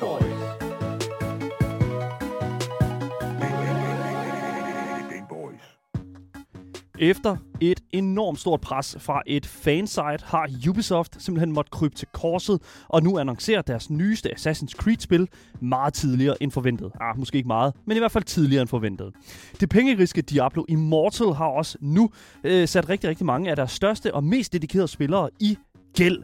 Gameboys. Efter et enormt stort pres fra et fansite har Ubisoft simpelthen måttet krybe til korset og nu annoncerer deres nyeste Assassin's Creed-spil meget tidligere end forventet. Ah, måske ikke meget, men i hvert fald tidligere end forventet. Det pengeriske Diablo Immortal har også nu øh, sat rigtig, rigtig mange af deres største og mest dedikerede spillere i gæld.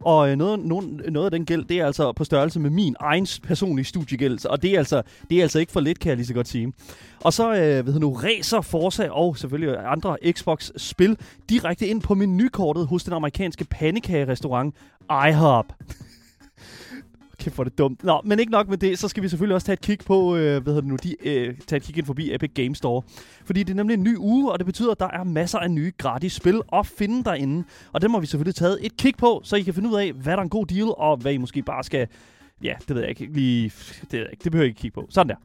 Og øh, noget, noget, noget af den gæld, det er altså på størrelse med min egen personlige studiegæld. Og det er, altså, det er altså ikke for lidt, kan jeg lige så godt sige. Og så øh, ved nu, racer Forza og selvfølgelig andre Xbox-spil direkte ind på menukortet hos den amerikanske pandekage-restaurant IHOP kæft for det dumt. Nå, men ikke nok med det, så skal vi selvfølgelig også tage et kig på, øh, hvad hedder det nu, de, øh, tage et kig ind forbi Epic Game Store. Fordi det er nemlig en ny uge, og det betyder, at der er masser af nye gratis spil at finde derinde. Og det må vi selvfølgelig tage et kig på, så I kan finde ud af, hvad der er en god deal, og hvad I måske bare skal... Ja, det ved jeg ikke lige... Det, ved jeg ikke. det behøver I ikke kigge på. Sådan der.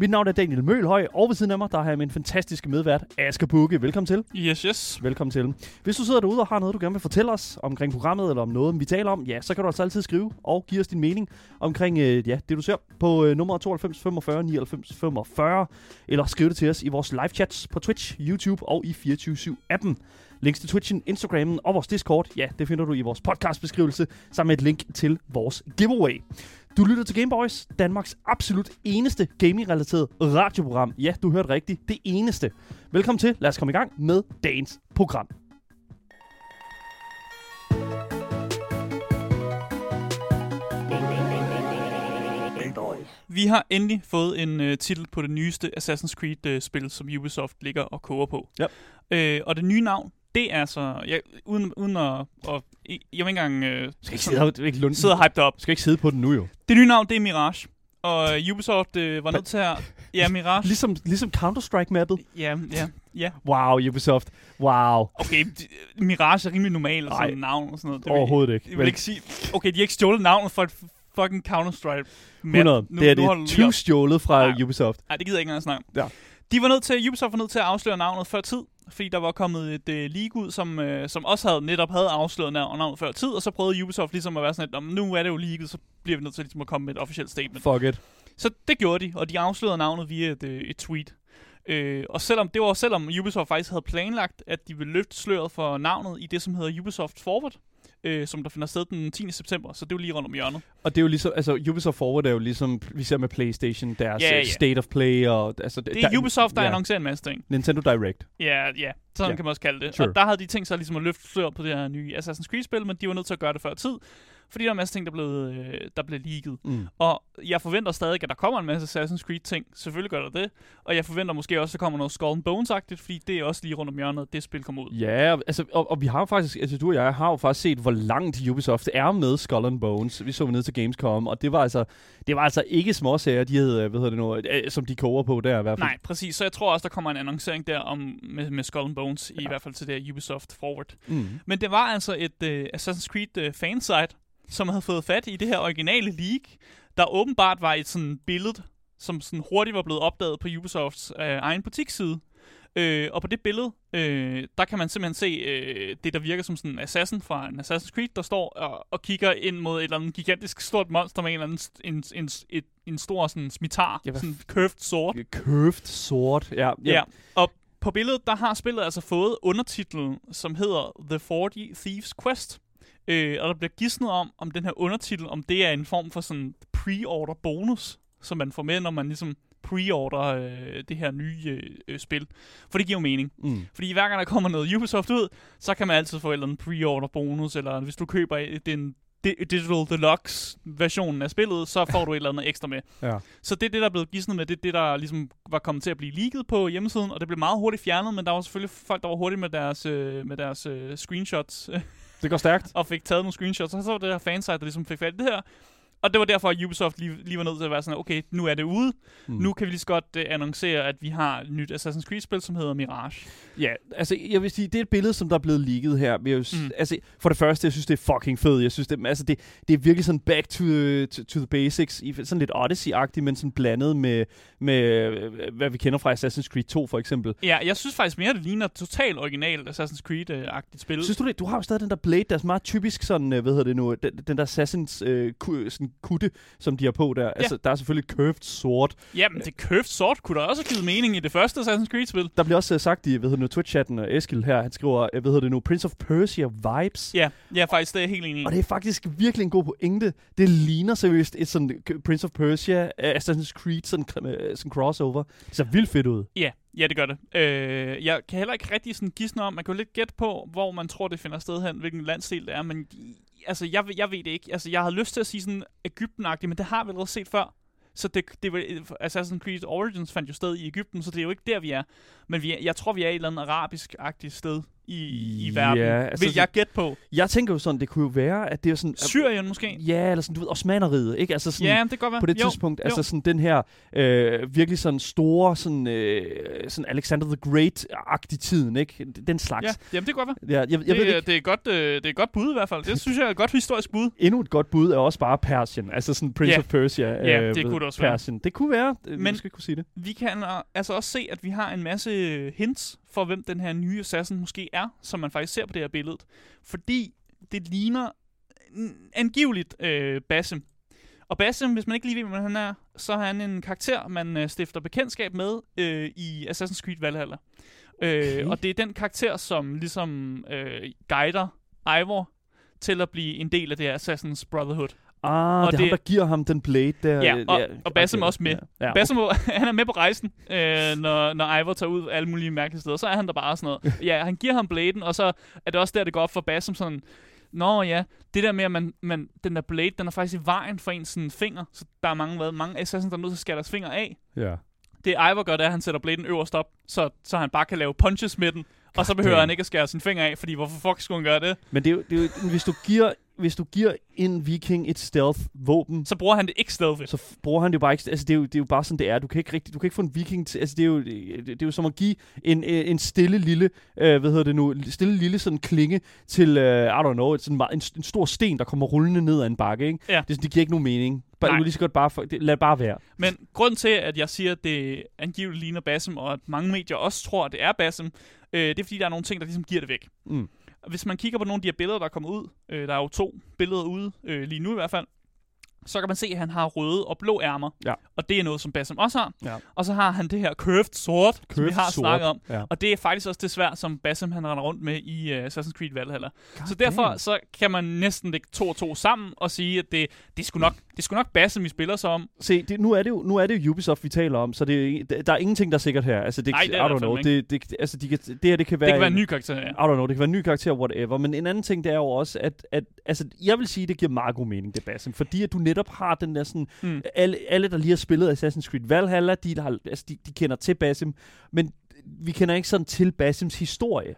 Mit navn er Daniel Mølhøj, og ved siden af mig, der har jeg min fantastiske medvært, Asger Bukke. Velkommen til. Yes, yes. Velkommen til. Hvis du sidder derude og har noget, du gerne vil fortælle os omkring programmet, eller om noget, vi taler om, ja, så kan du altså altid skrive og give os din mening omkring øh, ja, det, du ser på øh, nummer 92 45 99 45, eller skriv det til os i vores live chats på Twitch, YouTube og i 24-7-appen. Links til Twitchen, Instagrammen og vores Discord, ja, det finder du i vores podcastbeskrivelse, sammen med et link til vores giveaway. Du lytter til Gameboys, Danmarks absolut eneste gaming-relateret radioprogram. Ja, du hørte rigtigt. Det eneste. Velkommen til. Lad os komme i gang med dagens program. Vi har endelig fået en uh, titel på det nyeste Assassin's Creed-spil, uh, som Ubisoft ligger og koger på. Ja. Uh, og det nye navn, det er så... Jeg, uden, uden at... at jeg vil ikke engang... Uh, skal ikke sidde, ikke lunde. sidde og hype op. Skal ikke sidde på den nu jo. Det nye navn, det er Mirage. Og Ubisoft uh, var nødt til at... Ja, Mirage. ligesom, ligesom Counter-Strike-mappet? Ja, ja, ja. Wow, Ubisoft. Wow. Okay, Mirage er rimelig normal og sådan et navn og sådan noget. Det Overhovedet ikke. Jeg vil ikke sige... Okay, de har ikke stjålet navnet for et fucking Counter-Strike. 100. Nu, det er det 20 stjålet fra ja. Ubisoft. Nej, det gider jeg ikke engang snakke Ja. De var nødt til, Ubisoft var nødt til at afsløre navnet før tid, fordi der var kommet et uh, leak ud, som, uh, som også havde netop havde afsløret navnet før tid, og så prøvede Ubisoft ligesom at være sådan lidt, nu er det jo leaget, så bliver vi nødt til ligesom at komme med et officielt statement. Fuck it. Så det gjorde de, og de afslørede navnet via et, uh, et tweet. Uh, og selvom det var selvom Ubisoft faktisk havde planlagt, at de ville løfte sløret for navnet i det, som hedder Ubisoft Forward, øh, som der finder sted den 10. september, så det er jo lige rundt om hjørnet. Og det er jo ligesom, altså Ubisoft Forward er jo ligesom, vi ser med Playstation, deres Ja, ja. State of Play, og altså... Det er Ubisoft, der annoncerer en masse ting. Nintendo Direct. Ja, ja. Sådan Ja. kan man også kalde det. Sure. Og der havde de tænkt sig ligesom at løfte sløret på det her nye Assassin's Creed-spil, men de var nødt til at gøre det før tid, fordi der er en masse ting, der blev, øh, der blev leaget. Mm. Og jeg forventer stadig, at der kommer en masse Assassin's Creed-ting. Selvfølgelig gør der det. Og jeg forventer måske også, at der kommer noget Skull and Bones-agtigt, fordi det er også lige rundt om hjørnet, at det spil kommer ud. Ja, altså, og, og vi har jo faktisk, altså du og jeg har jo faktisk set, hvor langt Ubisoft er med Skull and Bones. Vi så ned til Gamescom, og det var altså, det var altså ikke småsager, de havde, hvad hedder det nu, øh, som de koger på der i hvert fald. Nej, præcis. Så jeg tror også, der kommer en annoncering der om, med, med Skull and Bones, ja. i hvert fald til det Ubisoft Forward. Mm. Men det var altså et uh, Assassin's Creed uh, fansite, som havde fået fat i det her originale leak, der åbenbart var et sådan billede, som sådan hurtigt var blevet opdaget på Ubisofts uh, egen butiksside. Øh, og på det billede, øh, der kan man simpelthen se øh, det, der virker som sådan en assassin fra en Assassin's Creed, der står og, og kigger ind mod et eller andet gigantisk stort monster med en eller anden st- en, en, en, en stor sådan smitar, Ja, sådan curved sword. Curved sort, ja. Ja, og på billedet, der har spillet altså fået undertitlen, som hedder The 40 Thieves Quest. Øh, og der bliver gidsnet om, om den her undertitel, om det er en form for sådan pre-order bonus, som man får med, når man ligesom pre-order øh, det her nye øh, øh, spil. For det giver jo mening. Mm. Fordi hver gang der kommer noget Ubisoft ud, så kan man altid få en pre-order bonus, eller hvis du køber den di- Digital Deluxe versionen af spillet, så får du et eller andet ekstra med. Ja. Så det er det, der er blevet gidsnet med. Det er det, der ligesom var kommet til at blive leaget på hjemmesiden, og det blev meget hurtigt fjernet, men der var selvfølgelig folk, der var hurtige med deres, øh, med deres øh, screenshots, Det går stærkt. og fik taget nogle screenshots, og så var det der fansite, der ligesom fik fat i det her. Og det var derfor, at Ubisoft lige, lige var nødt til at være sådan, okay, nu er det ude. Mm. Nu kan vi lige så godt uh, annoncere, at vi har et nyt Assassin's Creed-spil, som hedder Mirage. Ja, altså jeg vil sige, det er et billede, som der er blevet leaget her. Jeg vil, Mm. altså, for det første, jeg synes, det er fucking fedt. Jeg synes, det, altså, det, det er virkelig sådan back to, the- to, to the basics. i- Sådan lidt Odyssey-agtigt, men sådan blandet med, med, øh, hvad vi kender fra Assassin's Creed 2, for eksempel. Ja, jeg synes faktisk mere, det ligner totalt originalt Assassin's Creed-agtigt spil. Synes du det? Du har jo stadig den der blade, der er sådan meget typisk sådan, øh, hvad hedder det nu, den, den der Assassins øh, ku- kutte, som de har på der. Ja. Altså, der er selvfølgelig curved sword. Jamen, det curved sword kunne da også have givet mening i det første Assassin's Creed-spil. Der bliver også uh, sagt i, hvad hedder nu, Twitch-chatten, og Eskild her, han skriver, uh, hvad hedder det nu, Prince of Persia vibes. Ja, ja faktisk, det er helt enig. Og det er faktisk virkelig en god pointe. Det ligner seriøst et sådan Prince of Persia, uh, Assassin's Creed, sådan, uh, sådan crossover. Det ser vildt fedt ud. Ja, ja det gør det. Øh, jeg kan heller ikke rigtig sådan gisne om, man kan jo lidt gætte på, hvor man tror, det finder sted hen, hvilken landsdel det er, men altså, jeg, jeg ved det ikke. Altså, jeg havde lyst til at sige sådan ægypten men det har vi allerede set før. Så det, det var, altså, Assassin's Creed Origins fandt jo sted i Ægypten, så det er jo ikke der, vi er. Men vi er, jeg tror, vi er i et eller andet arabisk-agtigt sted i, i verden. Ja, altså, Vil jeg gætte på? Jeg tænker jo sådan, det kunne jo være, at det er sådan... Syrien måske? Ja, eller sådan, du ved, Osmaneriet, ikke? Altså sådan, ja, det kan godt være. På det jo, tidspunkt, jo. altså sådan den her øh, virkelig sådan store, sådan, øh, sådan Alexander the Great-agtig tiden, ikke? Den slags. Ja, jamen det kan godt være. Ja, jeg, jeg det, ved ikke. det, er godt, øh, det er et godt bud i hvert fald. Det synes jeg er et godt historisk bud. Endnu et godt bud er også bare Persien. Altså sådan Prince ja. of Persia. Ja, øh, det kunne det også Persien. være. Det kunne være, øh, Men skal kunne sige det. vi kan altså også se, at vi har en masse hints for, hvem den her nye assassin måske er, som man faktisk ser på det her billede. Fordi det ligner angiveligt øh, Basim. Og Basim, hvis man ikke lige ved, hvem han er, så er han en karakter, man øh, stifter bekendtskab med øh, i Assassin's Creed Valhalla. Øh, okay. Øh, og det er den karakter, som ligesom øh, guider Ivor til at blive en del af det her Assassin's Brotherhood. Ah, og det er det, ham, der giver ham den blade der. Ja, og, ja, og Basim okay. også med. Ja. Ja, Basim, han er med på rejsen, øh, når, når Ivor tager ud alle mulige mærkelige steder. Så er han der bare sådan noget. Ja, han giver ham bladen, og så er det også der, det går op for Basim sådan... Nå ja, det der med, at man, man, den der blade, den er faktisk i vejen for ens sådan, finger. Så der er mange, hvad, mange assassins, der er nødt til at skære deres fingre af. Ja. Det Ivor gør, det er, at han sætter bladen øverst op, så, så han bare kan lave punches med den. God og så behøver damn. han ikke at skære sin finger af, fordi hvorfor fuck skulle han gøre det? Men det er jo, det er jo hvis du giver hvis du giver en viking et stealth-våben... Så bruger han det ikke stealth. Så bruger han det jo bare ikke... Altså, det er jo, det er jo bare sådan, det er. Du kan ikke, rigtig, du kan ikke få en viking til... Altså, det er jo, det, det er jo som at give en, en stille lille... Øh, hvad hedder det nu? Stille lille sådan klinge til... Øh, I don't know. Sådan en, en stor sten, der kommer rullende ned ad en bakke, ikke? Ja. Det, det giver ikke nogen mening. Bare, Nej. lige så godt bare... For, det, lad det bare være. Men grund til, at jeg siger, at det angiveligt ligner Basim, og at mange medier også tror, at det er Basim, øh, det er fordi, der er nogle ting, der ligesom giver det væk. Mm hvis man kigger på nogle af de her billeder, der er kommet ud, øh, der er jo to billeder ude øh, lige nu i hvert fald, så kan man se, at han har røde og blå ærmer. Ja. Og det er noget, som Basim også har. Ja. Og så har han det her curved sword, curved som vi har sword. snakket om. Ja. Og det er faktisk også det svær, som Basim han render rundt med i uh, Assassin's Creed Valhalla. God så derfor damn. så kan man næsten lægge to og to sammen og sige, at det, det, er, sgu nok, det er sgu nok Basim, vi spiller som om. Se, det, nu, er det jo, nu er det jo Ubisoft, vi taler om, så det, der er ingenting, der er sikkert her. Altså, det, Nej, det er I don't know. Det, det, altså, de kan, det her, det kan være... Det kan være en ny karakter, ja. I don't know, det kan være en ny karakter, whatever. Men en anden ting, det er jo også, at, at altså, jeg vil sige, det giver meget god mening, det Basim. Fordi at du netop har den der sådan, mm. alle, alle, der lige har spillet Assassin's Creed Valhalla, de, der har, altså, de, de kender til Basim, men vi kender ikke sådan til Basims historie.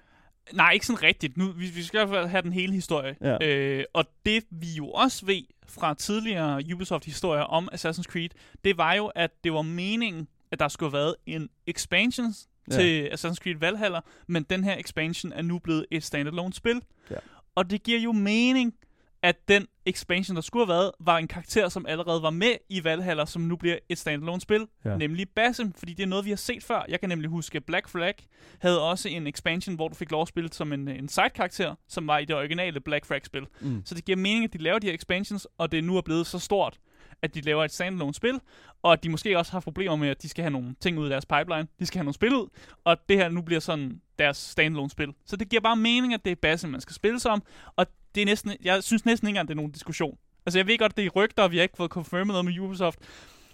Nej, ikke sådan rigtigt. Nu, vi, vi skal i hvert fald have den hele historie. Ja. Øh, og det vi jo også ved fra tidligere Ubisoft-historier om Assassin's Creed, det var jo, at det var meningen, at der skulle have været en expansion ja. til Assassin's Creed Valhalla, men den her expansion er nu blevet et standalone spil. Ja. Og det giver jo mening, at den expansion, der skulle have været, var en karakter, som allerede var med i Valhalla, som nu bliver et standalone-spil, ja. nemlig Basim, fordi det er noget, vi har set før. Jeg kan nemlig huske, Black Flag havde også en expansion, hvor du fik lov at spille som en, en side-karakter, som var i det originale Black Flag-spil. Mm. Så det giver mening, at de laver de her expansions, og det nu er blevet så stort, at de laver et standalone spil, og at de måske også har problemer med, at de skal have nogle ting ud af deres pipeline. De skal have nogle spil ud, og det her nu bliver sådan deres standalone spil. Så det giver bare mening, at det er Basim, man skal spille som, og det er næsten, jeg synes næsten ikke engang, det er nogen diskussion. Altså jeg ved godt, det er rygter, og vi har ikke fået confirmet noget med Ubisoft,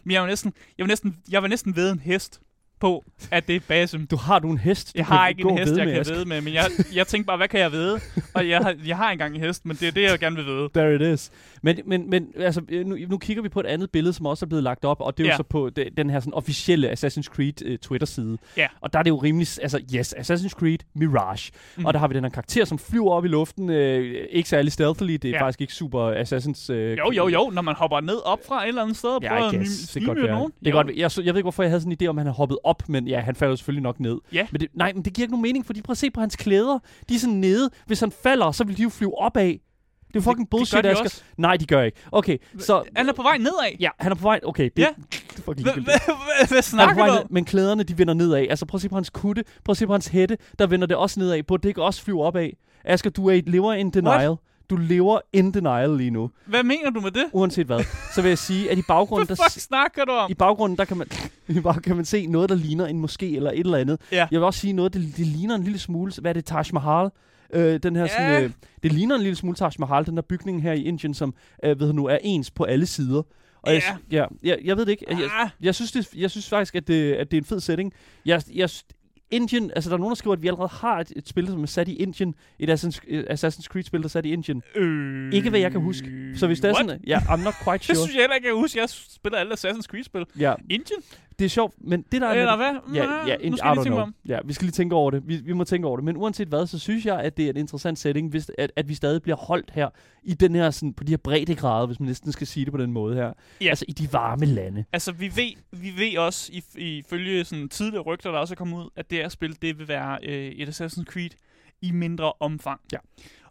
men jeg var næsten, jeg var næsten, jeg var næsten ved en hest på, at det er Basim. Du har du en hest? Du jeg har ikke en hest, jeg kan vide med, men jeg, jeg tænkte bare, hvad kan jeg vide? Og jeg har, jeg har engang en hest, men det er det, jeg gerne vil vide. There it is. Men, men, men altså, nu, nu kigger vi på et andet billede, som også er blevet lagt op, og det er ja. jo så på de, den her sådan, officielle Assassin's Creed uh, Twitter-side. Ja. Og der er det jo rimelig, altså yes, Assassin's Creed Mirage. Mm. Og der har vi den her karakter, som flyver op i luften, øh, ikke særlig stealthily, det er ja. faktisk ikke super Assassin's... Øh, jo, jo, jo, når man hopper ned op fra et eller andet sted og ja, prøver at det godt nogen. Det er godt, jeg, jeg, jeg ved ikke, hvorfor jeg havde sådan en idé om, han har hoppet op, men ja, han falder selvfølgelig nok ned. Ja. Men det, nej, men det giver ikke nogen mening, fordi prøv at se på hans klæder. De er sådan nede. Hvis han falder, så vil de jo flyve opad. Det er fucking bullshit, det Asger. Nej, de gør ikke. Okay, så... Han er på vej nedad? Ja, han er på vej... Okay, det, ja. det er fucking Hvad snakker du om? Men klæderne, de vender nedad. Altså, prøv at se på hans kutte. Prøv at se på hans hætte. Der vender det også nedad. Burde det ikke også flyve opad? Asger, du er i lever in denial. What? Du lever in denial lige nu. Hvad mener du med det? Uanset hvad. Så vil jeg sige, at i baggrunden, Hvad der, fuck snakker du om? i baggrunden, der kan man, baggrunden kan man se noget, der ligner en moské eller et eller andet. Ja. Jeg vil også sige noget, det, det ligner en lille smule, hvad er det, Taj Mahal? Øh, den her Ja. sådan, øh, det ligner en lille smule Taj Mahal, den der bygning her i Indien, som øh, ved nu er ens på alle sider. Og jeg, ja, jeg, jeg ved det ikke. Jeg, jeg, Ah, jeg, synes, det, jeg synes faktisk, at det, at det er en fed setting. Jeg, jeg, Indien, altså der er nogen, der skriver, at vi allerede har et, et spil, som er sat i Indien. Et Assassin's, Assassin's Creed-spil, der er sat i Indien. øh, Ikke hvad jeg kan huske. Så hvis det er what? sådan, ja, I'm not quite Det sure. synes jeg heller ikke, jeg kan huske. Jeg spiller alle Assassin's Creed-spil. Ja, Indien? Det er sjovt, men det der er Eller hvad? Ja, ja, nu in, I skal don't tænke om. Ja, vi skal lige tænke over det. Vi, vi må tænke over det. Men uanset hvad, så synes jeg, at det er en interessant setting, hvis, at, at vi stadig bliver holdt her i den her, sådan, på de her breddegrader, hvis man næsten skal sige det på den måde her. Ja. Altså i de varme lande. Altså, vi ved, vi ved også, i- ifølge sådan tidligere rygter, der også er kommet ud, at det her spil, det vil være øh, et Assassin's Creed i mindre omfang. Ja.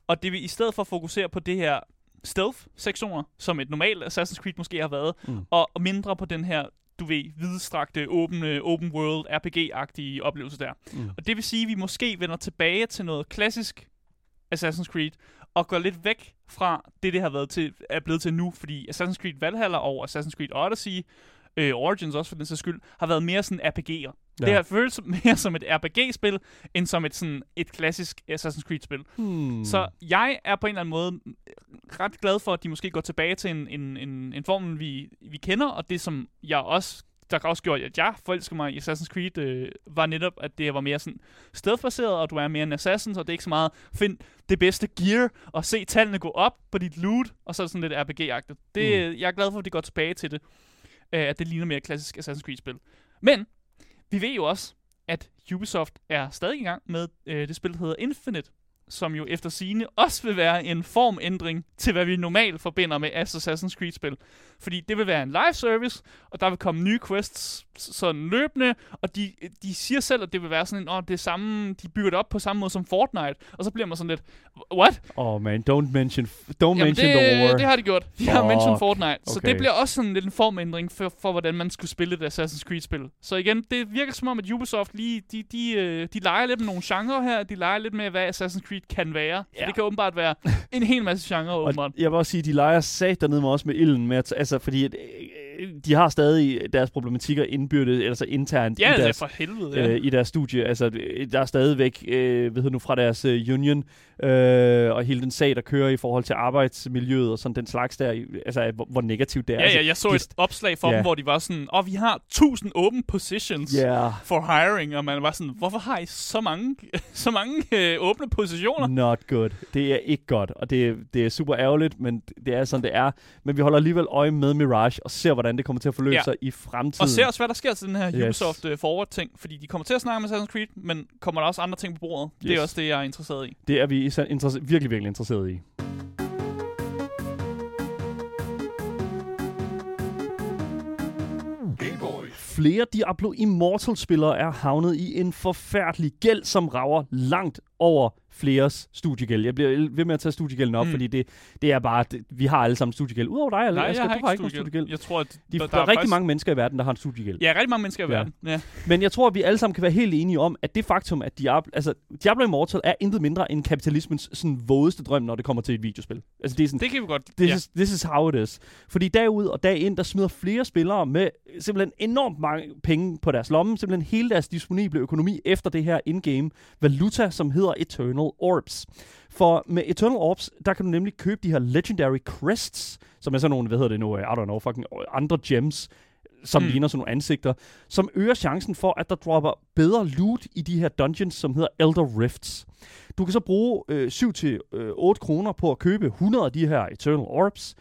Og det vil i stedet for fokusere på det her stealth-sektioner, som et normalt Assassin's Creed måske har været, Mm. og mindre på den her, du ved, vidstrakte, open, øh, open world, RPG-agtige oplevelse der. Mm. Og det vil sige, at vi måske vender tilbage til noget klassisk Assassin's Creed, og går lidt væk fra det, det har været til, er blevet til nu, fordi Assassin's Creed Valhalla og Assassin's Creed Odyssey, øh, Origins også for den sags skyld, har været mere sådan RPG'er. Ja. Det har føles mere som et RPG-spil, end som et, sådan, et klassisk Assassin's Creed-spil. Hmm. Så jeg er på en eller anden måde ret glad for, at de måske går tilbage til en, en, en, en formel, vi, vi kender, og det som jeg også der også gjort, at jeg forelsker mig i Assassin's Creed, øh, var netop, at det var mere sådan stedbaseret, og du er mere en assassin, så det er ikke så meget find det bedste gear, og se tallene gå op på dit loot, og så er det sådan lidt RPG-agtigt. Det, mm. Jeg er glad for, at de går tilbage til det, øh, at det ligner mere et klassisk Assassin's Creed-spil. Men, vi ved jo også, at Ubisoft er stadig i gang med øh, det spil, der hedder Infinite, som jo efter sine også vil være en formændring til, hvad vi normalt forbinder med Assassin's Creed-spil. Fordi det vil være en live service, og der vil komme nye quests sådan løbende, og de, de siger selv, at det vil være sådan en, åh, det er samme, de bygger det op på samme måde som Fortnite, og så bliver man sådan lidt, what? Oh man, don't mention, don't Jamen mention the war. det, det har de gjort. De har Fuck. mentioned Fortnite. Så Okay. det bliver også sådan lidt en formændring for, for, hvordan man skulle spille et Assassin's Creed-spil. Så igen, det virker som om, at Ubisoft lige, de, de, øh, de leger lidt med nogle genrer her. De leger lidt med, hvad Assassin's Creed kan være. Ja. Ja. Det kan åbenbart være en hel masse genrer, åbenbart. Og jeg vil også sige, de leger sat dernede med også med ilden, med at, altså, fordi at, øh, de har stadig deres problematikker indbyrdet, altså internt Ja, i er deres, for helvede, ja. øh, i deres studie. Altså, der er stadigvæk, øh, ved nu, fra deres øh, union, øh, og hele den sag, der kører i forhold til arbejdsmiljøet og sådan den slags der, altså, hvor, hvor negativt det er. Ja, ja, jeg så et opslag for Ja. dem, hvor de var sådan, og vi har 1000 open positions Ja, for hiring, og man var sådan, hvorfor har I så mange, så mange øh, åbne positioner? not good. Det er ikke godt, og det, det er super ærgerligt, men det er sådan, det er. Men vi holder alligevel øje med Mirage, og ser, hvordan det kommer til at forløbe Ja. sig i fremtiden. Og ser også, hvad der sker til den her Yes. Ubisoft uh, Forward-ting, fordi de kommer til at snakke med Assassin's Creed, men kommer der også andre ting på bordet? Yes. Det er også det, jeg er interesseret i. Det er vi især interesse- virkelig, virkelig interesseret i. Flere Diablo Immortal-spillere er havnet i en forfærdelig gæld, som rager langt over fleres studiegæld. Jeg bliver ved med at tage studiegælden op, Mm. fordi det, det er bare, det, vi har alle sammen studiegæld. Udover dig, Nej, Asger, jeg har du har ikke studiegæld. studiegæld. Jeg tror, at De, der, der, er rigtig faktisk, mange mennesker i verden, der har en studiegæld. Ja, rigtig mange mennesker i Ja. verden. Ja. Men jeg tror, at vi alle sammen kan være helt enige om, at det faktum, at Diablo, altså, Diablo Immortal er intet mindre end kapitalismens sådan, vådeste drøm, når det kommer til et videospil. Altså, det er sådan, Det kan vi godt. This, ja. is, this is how it is. Fordi dag ud og dag ind, der smider flere spillere med simpelthen enormt mange penge på deres lomme, simpelthen hele deres disponible økonomi efter det her in-game valuta, som hedder Eternal Orbs. For med Eternal Orbs, der kan du nemlig købe de her Legendary Crests, som er sådan nogle, hvad hedder det nu, I don't know, fucking andre gems, som Mm. mm. ligner sådan nogle ansigter, som øger chancen for, at der dropper bedre loot i de her dungeons, som hedder Elder Rifts. Du kan så bruge øh, 7-8 kroner på at købe 100 af de her Eternal Orbs,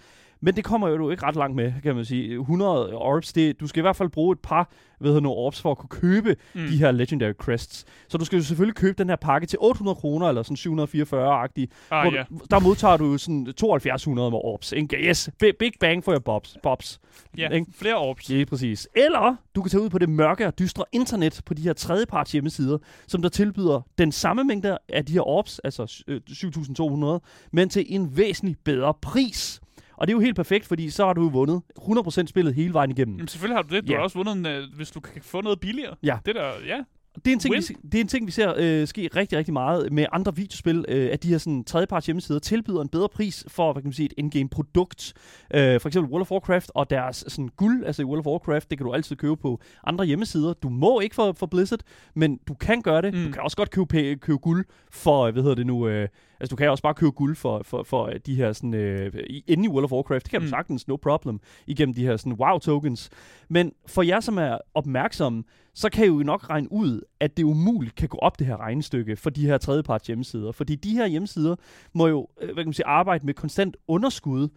men det kommer jo du ikke ret langt med, kan man sige. 100 orbs, det, du skal i hvert fald bruge et par ved nogle orbs for at kunne købe Mm. de her Legendary Crests. Så du skal jo selvfølgelig købe den her pakke til 800 kroner, eller sådan 744-agtig. Ah, ja. du, der modtager du sådan 7200 med orbs. Ikke? Yes, big, bang for your bobs. bobs. ja. ikke? Flere orbs. Ja, præcis. Eller du kan tage ud på det mørke og dystre internet på de her tredjeparts hjemmesider, som der tilbyder den samme mængde af de her orbs, altså øh, 7.200, men til en væsentlig bedre pris. Og det er jo helt perfekt, fordi så har du vundet 100% spillet hele vejen igennem. Jamen, selvfølgelig har du det. Du Ja. har også vundet, en, øh, hvis du kan få noget billigere. Ja. Det der, ja. Det er en ting, Win. vi, det er en ting, vi ser øh, ske rigtig, rigtig meget med andre videospil, øh, at de her sådan, tredjeparts hjemmesider tilbyder en bedre pris for hvad kan man sige, et in-game produkt. Øh, for eksempel World of Warcraft og deres sådan, guld, altså i World of Warcraft, det kan du altid købe på andre hjemmesider. Du må ikke for, for Blizzard, men du kan gøre det. Mm. Du kan også godt købe, købe guld for, øh, hvad hedder det nu, øh, altså du kan også bare købe guld for, for, for øh, de her sådan, øh, inde i World of Warcraft. Det kan du Mm. sagtens, no problem, igennem de her sådan wow tokens. Men for jer, som er opmærksomme, så kan I jo nok regne ud, at det umuligt kan gå op det her regnestykke for de her tredjeparts hjemmesider. Fordi de her hjemmesider må jo øh, hvad kan man sige, arbejde med konstant underskud,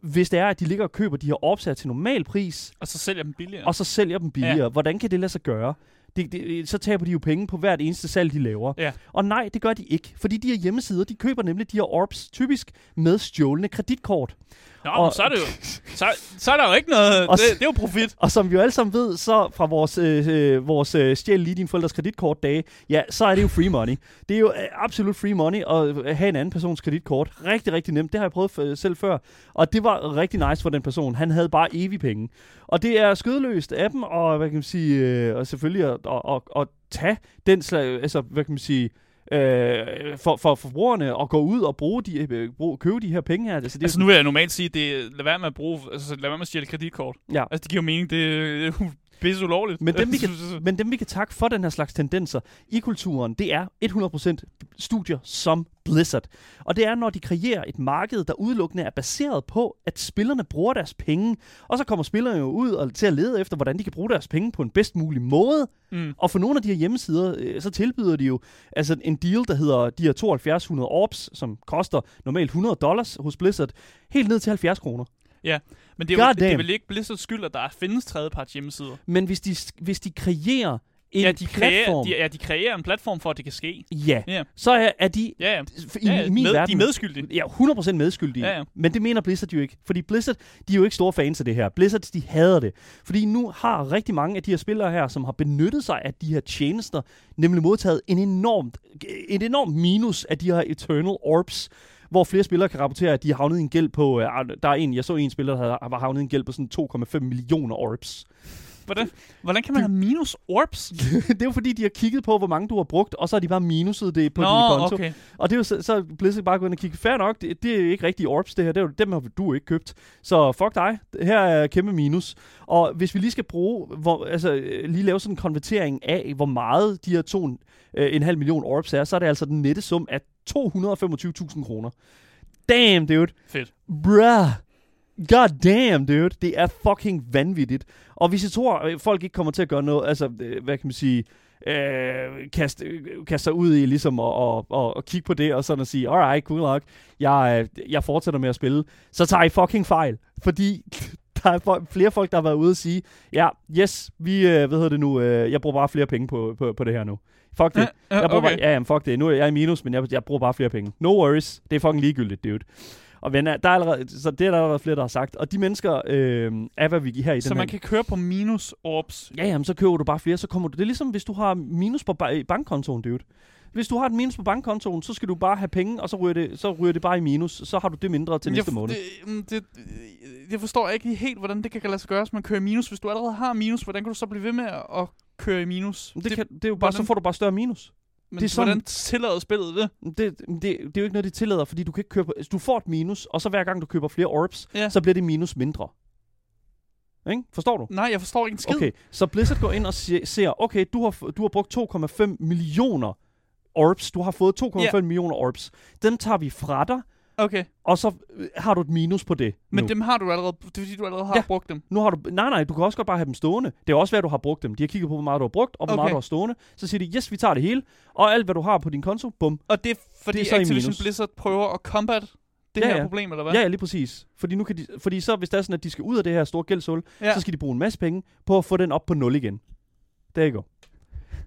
hvis det er, at de ligger og køber de her her til normal pris, Og så sælger dem billigere. og så sælger dem billigere. Ja. Hvordan kan det lade sig gøre? Det, det, så taber de jo penge på hvert eneste salg, de laver. Ja. Og nej, det gør de ikke. Fordi de her hjemmesider, de køber nemlig de her orbs typisk med stjålne kreditkort. Nå, og- så er det jo... Så, så er der jo ikke noget... Og Det, det er jo profit. Og som vi jo alle sammen ved, så fra vores, øh, øh, vores øh, stjæl lige din forældres kreditkort dage, ja, så er det jo free money. Det er jo øh, absolut free money at øh, have en anden persons kreditkort. Rigtig, rigtig nemt. Det har jeg prøvet øh, selv før. Og det var rigtig nice for den person. Han havde bare evig penge. Og det er skødeløst af dem, og hvad kan man sige, øh, og selvfølgelig at, at, at, at tage den slag, altså hvad kan man sige, øh, for, for forbrugerne at gå ud og bruge de, øh, bruge, købe de her penge her. Altså, det Altså nu vil jeg normalt sige, det lad være med at bruge, altså lad være med at stjæle kreditkort. Ja. Altså det giver jo mening, det jo pisse ulovligt. Men dem, vi kan, men dem, vi kan takke for den her slags tendenser i kulturen, det er 100% studier som Blizzard. Og det er, når de kreerer et marked, der udelukkende er baseret på, at spillerne bruger deres penge. Og så kommer spillerne jo ud og til at lede efter, hvordan de kan bruge deres penge på en bedst mulig måde. Mm. Og for nogle af de her hjemmesider, øh, så tilbyder de jo altså en deal, der hedder de her 7200 orbs, som koster normalt 100 dollars hos Blizzard, helt ned til 70 kroner. Men det er, jo, det er vel ikke Blizzards skyld, at der findes tredjeparts hjemmesider. Men hvis de, hvis de kreerer en Ja de, kreerer, platform, de, ja, de kreerer en platform for, at det kan ske. ja, Ja, så er, er de ja, ja. i ja, ja. min med, verden, De er medskyldige. Ja, 100% medskyldige. Ja, ja. Men det mener Blizzard jo ikke. Fordi Blizzard, de er jo ikke store fans af det her. Blizzard, de hader det. Fordi nu har rigtig mange af de her spillere her, som har benyttet sig af de her tjenester, nemlig modtaget en enormt, et enormt minus af de her Eternal Orbs, hvor flere spillere kan rapportere, at de har havnet i en gæld på... øh, der er en, jeg så en spiller, der havde, var havnet i en gæld på sådan 2,5 millioner orbs. Hvordan, hvordan kan man have minus orbs? det er jo fordi, de har kigget på, hvor mange du har brugt, og så har de bare minuset det på Nå, din konto. okay. Og det er jo så, så Blizzard bare gået ind og kigget, fair nok, det, det er ikke rigtige orbs det her, det er jo, dem har du ikke købt. Så fuck dig, her er kæmpe minus. Og hvis vi lige skal bruge, hvor, altså øh, lige lave sådan en konvertering af, hvor meget de her to, øh, en halv million orbs er, så er det altså den nette sum af 225.000 kroner. Damn, dude. Fedt. Bruh. God damn, dude. Det er fucking vanvittigt. Og hvis jeg tror, at folk ikke kommer til at gøre noget, altså, øh, hvad kan man sige, øh, kaste, øh, kaste sig ud i ligesom at, og, og, og kigge på det, og sådan at sige, alright, cool nok, jeg, øh, jeg fortsætter med at spille, så tager I fucking fejl. Fordi der er flere folk, der har været ude og sige, ja, yes, vi, øh, hvad hedder det nu, øh, jeg bruger bare flere penge på, på, på det her nu. Fuck det. Ja, Jeg bruger okay. bare, ja, jamen, fuck det. Nu er jeg i minus, men jeg, jeg bruger bare flere penge. No worries. Det er fucking ligegyldigt, dude. Og venner, der er allerede, så det er der allerede flere, der har sagt. Og de mennesker øh, er, hvad vi giver her i Så den man her. kan køre på minus orbs. Ja, jamen, så køber du bare flere, så kommer du... Det er ligesom, hvis du har minus på ba- bankkontoen, dude. Hvis du har et minus på bankkontoen, så skal du bare have penge, og så ryger det, så ryger det bare i minus. Så har du det mindre til Men næste jeg, måned. Det, mm, det, jeg forstår ikke helt, hvordan det kan lade sig gøre, hvis man kører i minus. Hvis du allerede har minus, hvordan kan du så blive ved med at, at køre i minus? Det, det, kan, det er jo bare, så hvordan- får du bare større minus. men det er sådan- hvordan tillader spillet det? Det, det, det er jo ikke noget, de tillader, fordi du kan ikke købe... Du får et minus, og så hver gang du køber flere orbs, Ja. så bliver det minus mindre. Ikke? Forstår du? Nej, jeg forstår ikke en skid. Okay, så Blizzard går ind og se- ser, okay, du har, du har brugt 2,5 millioner orbs. Du har fået 2,5 Ja. millioner orbs. Dem tager vi fra dig, okay. og så øh, har du et minus på det Men nu. dem har du allerede, det er fordi, du allerede har Ja. brugt dem. Nu har du, nej, nej, du kan også godt bare have dem stående. Det er også, hvad du har brugt dem. De har kigget på, hvor meget du har brugt, og hvor Okay. meget du har stående. Så siger de, yes, vi tager det hele. Og alt, hvad du har på din konto, bum. Og det er fordi Det er Activision. Blizzard prøver at combat det Ja, her ja. problem, eller hvad? Ja, ja, lige præcis. Fordi, nu kan de, fordi så, hvis det er sådan, at de skal ud af det her store gældshul, Ja. så skal de bruge en masse penge på at få den op på 0 igen. Der go.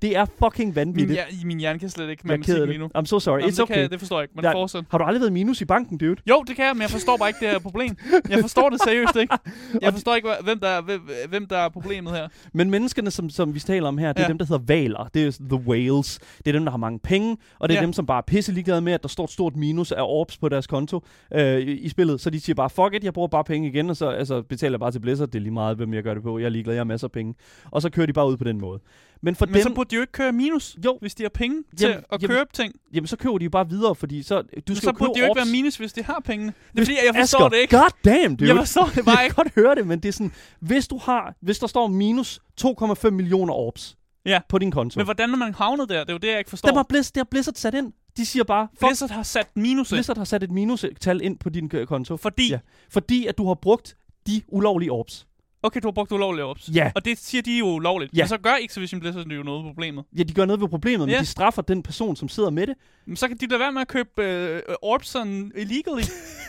Det er fucking min, vanvittigt. ja, min hjerne kan slet ikke matematik lige nu. I'm so sorry. Jamen, It's det, okay. jeg- det forstår jeg ikke, men Ja. fortsæt. Har du aldrig været minus i banken, dude? Jo, det kan jeg, men jeg forstår bare ikke det her problem. Jeg forstår det seriøst ikke. Jeg forstår ikke, hvem der, er- hvem, der er problemet her. Men menneskerne, som, som vi taler om her, det er Ja. dem, der hedder valer. Det er the whales. Det er dem, der har mange penge, og det er Ja. dem, som bare er pisse ligeglade med, at der står et stort minus af orbs på deres konto øh, i, i spillet. Så de siger bare, fuck it, jeg bruger bare penge igen, og så altså, betaler jeg bare til Blizzard. Det er lige meget, hvem jeg gør det på. Jeg er ligeglad, jeg har masser af penge. Og så kører de bare ud på den måde. Men for Men dem, så burde de jo ikke køre minus, Jo. hvis de har penge til Jamen, at jamen, købe ting. jamen, så køber de jo bare videre, fordi så, du Men skal så burde de jo ikke være minus, hvis de har pengene. Det er Hvis- fordi, jeg forstår Asger, det ikke. God damn, dude. Jeg forstår det Jeg bare kan ikke. godt høre det, men det er sådan, hvis du har, hvis der står minus 2,5 millioner orbs Ja. på din konto, Men hvordan er man havnet der? Det er jo det, jeg ikke forstår. dem har Blizz, det har Blizzard sat ind. De siger bare, fuck, Blizzard har sat minus ind, Blizzard har sat et minustal ind på din øh, konto. fordi... Ja. Fordi at du har brugt de ulovlige orbs. Okay, du har brugt ulovlige ops. Ja. Og det siger de jo ulovligt. Ja. Men så gør Activision Blizzard jo noget ved problemet. Ja, de gør noget ved problemet, men Ja. de straffer den person, som sidder med det. Men så kan de lade være med at købe øh, orbs sådan illegally.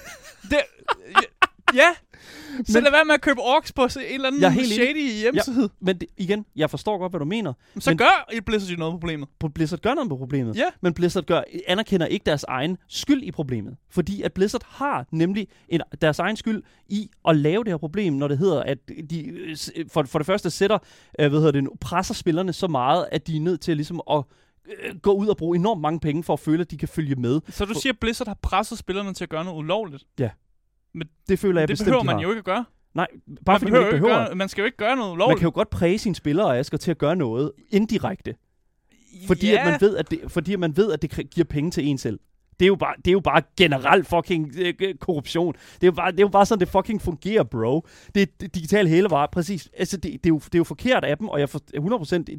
det, ja, så Men- lad være med at købe orks på en eller anden Jeg shady hjemmeside. Men det, igen, jeg forstår godt, hvad du mener. Ja. Så Men- gør Blizzard jo noget ved problemet. Blizzard gør noget på problemet. Ja. Men Blizzard gør, anerkender ikke deres egen skyld i problemet. Fordi at Blizzard har nemlig en, deres egen skyld i at lave det her problem, når det hedder, at de øh, for, for det første sætter, øh, hvad hedder det, nu, presser spillerne så meget, at de er nødt til ligesom at øh, gå ud og bruge enormt mange penge for at føle, at de kan følge med. Så du siger, at Blizzard har presset spillerne til at gøre noget ulovligt? Det føler jeg det bestemt, behøver man jo ikke at gøre. Nej, bare fordi man ikke behøver. Gøre, man skal jo ikke gøre noget Man ulovligt. kan jo godt præge sine spillere, Asger, til at gøre noget indirekte. Fordi, ja. at man ved, at det, fordi man ved, at det giver penge til en selv. Det er jo bare, det er jo bare generelt fucking øh, øh, korruption. Det er, jo bare, det er jo bare sådan, det fucking fungerer, bro. Det er det digitale hele var præcis. Altså, det, det, er jo, det er jo forkert af dem, og jeg for,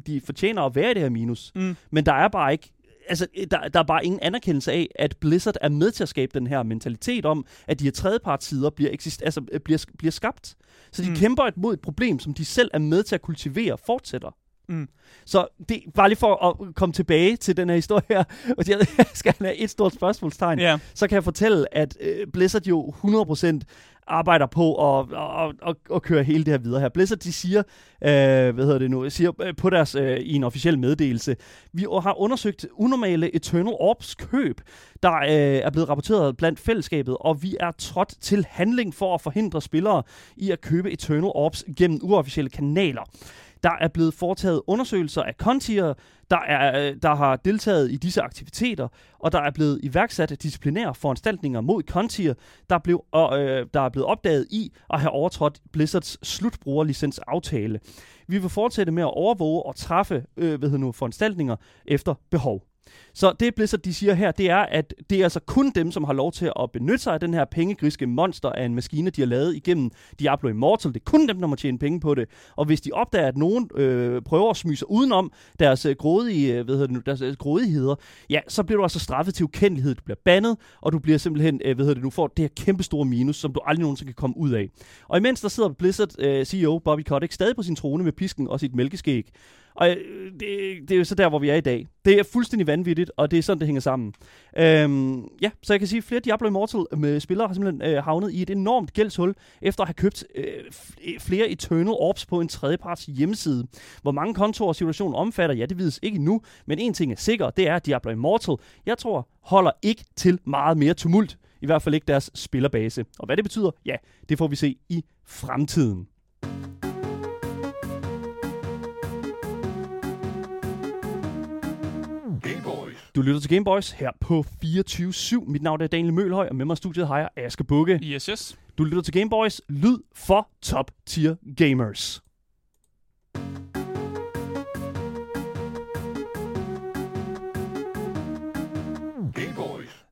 100% de fortjener at være i det her minus. Mm. Men der er bare ikke altså, der, der er bare ingen anerkendelse af, at Blizzard er med til at skabe den her mentalitet om, at de her tredjepartssider bliver, eksist, altså, øh, bliver, bliver skabt. Så de Mm. mm. kæmper et mod et problem, som de selv er med til at kultivere fortsætter. Mm. Så det, bare lige for at komme tilbage til den her historie her, og jeg skal have et stort spørgsmålstegn, Ja. så kan jeg fortælle, at øh, Blizzard jo 100% arbejder på at, at, at, at køre hele det her videre her. Blizzard, de siger, øh, hvad hedder det nu, siger øh, på deres, øh, i en officiel meddelelse, vi har undersøgt unormale Eternal Orbs køb, der øh, er blevet rapporteret blandt fællesskabet, og vi er trådt til handling for at forhindre spillere i at købe Eternal Orbs gennem uofficielle kanaler. Der er blevet foretaget undersøgelser af kontier, der, er, øh, der har deltaget i disse aktiviteter, og der er blevet iværksat disciplinære foranstaltninger mod kontier, der, blev, og, øh, der er blevet opdaget i at have overtrådt Blizzards slutbrugerlicensaftale. Vi vil fortsætte med at overvåge og træffe øh, hvad hedder nu, foranstaltninger efter behov. Så det Blizzard de siger her, det er, at det er altså kun dem, som har lov til at benytte sig af den her pengegriske monster af en maskine, de har lavet igennem Diablo Immortal. Det er kun dem, der må tjene penge på det. Og hvis de opdager, at nogen øh, prøver at smyge sig udenom deres, øh, grådige, øh, hvad hedder det deres øh, grådigheder, ja, så bliver du altså straffet til ukendelighed. Du bliver bandet, og du bliver simpelthen, øh, hvad hedder det du får det her kæmpe store minus, som du aldrig nogensinde kan komme ud af. Og imens der sidder Blizzard øh, CEO Bobby Kotick stadig på sin trone med pisken og sit mælkeskæg. Og øh, det, det er jo så der, hvor vi er i dag. Det er fuldstændig vanvittigt, og det er sådan, det hænger sammen. Øhm, ja, så jeg kan sige, at flere Diablo Immortal øh, med spillere har simpelthen øh, havnet i et enormt gældshul, efter at have købt øh, øh flere Eternal Orbs på en tredjeparts hjemmeside. Hvor mange kontorer situationen omfatter, ja, det vides ikke endnu, men en ting er sikker, det er, at Diablo Immortal, jeg tror, holder ikke til meget mere tumult. I hvert fald ikke deres spillerbase. Og hvad det betyder, ja, det får vi se i fremtiden. Du lytter til Gameboys her på 24-7. Mit navn er Daniel Mølhøj, og med mig i studiet har jeg Aske Bukke. Yes, yes. Du lytter til Gameboys, lyd for top tier gamers.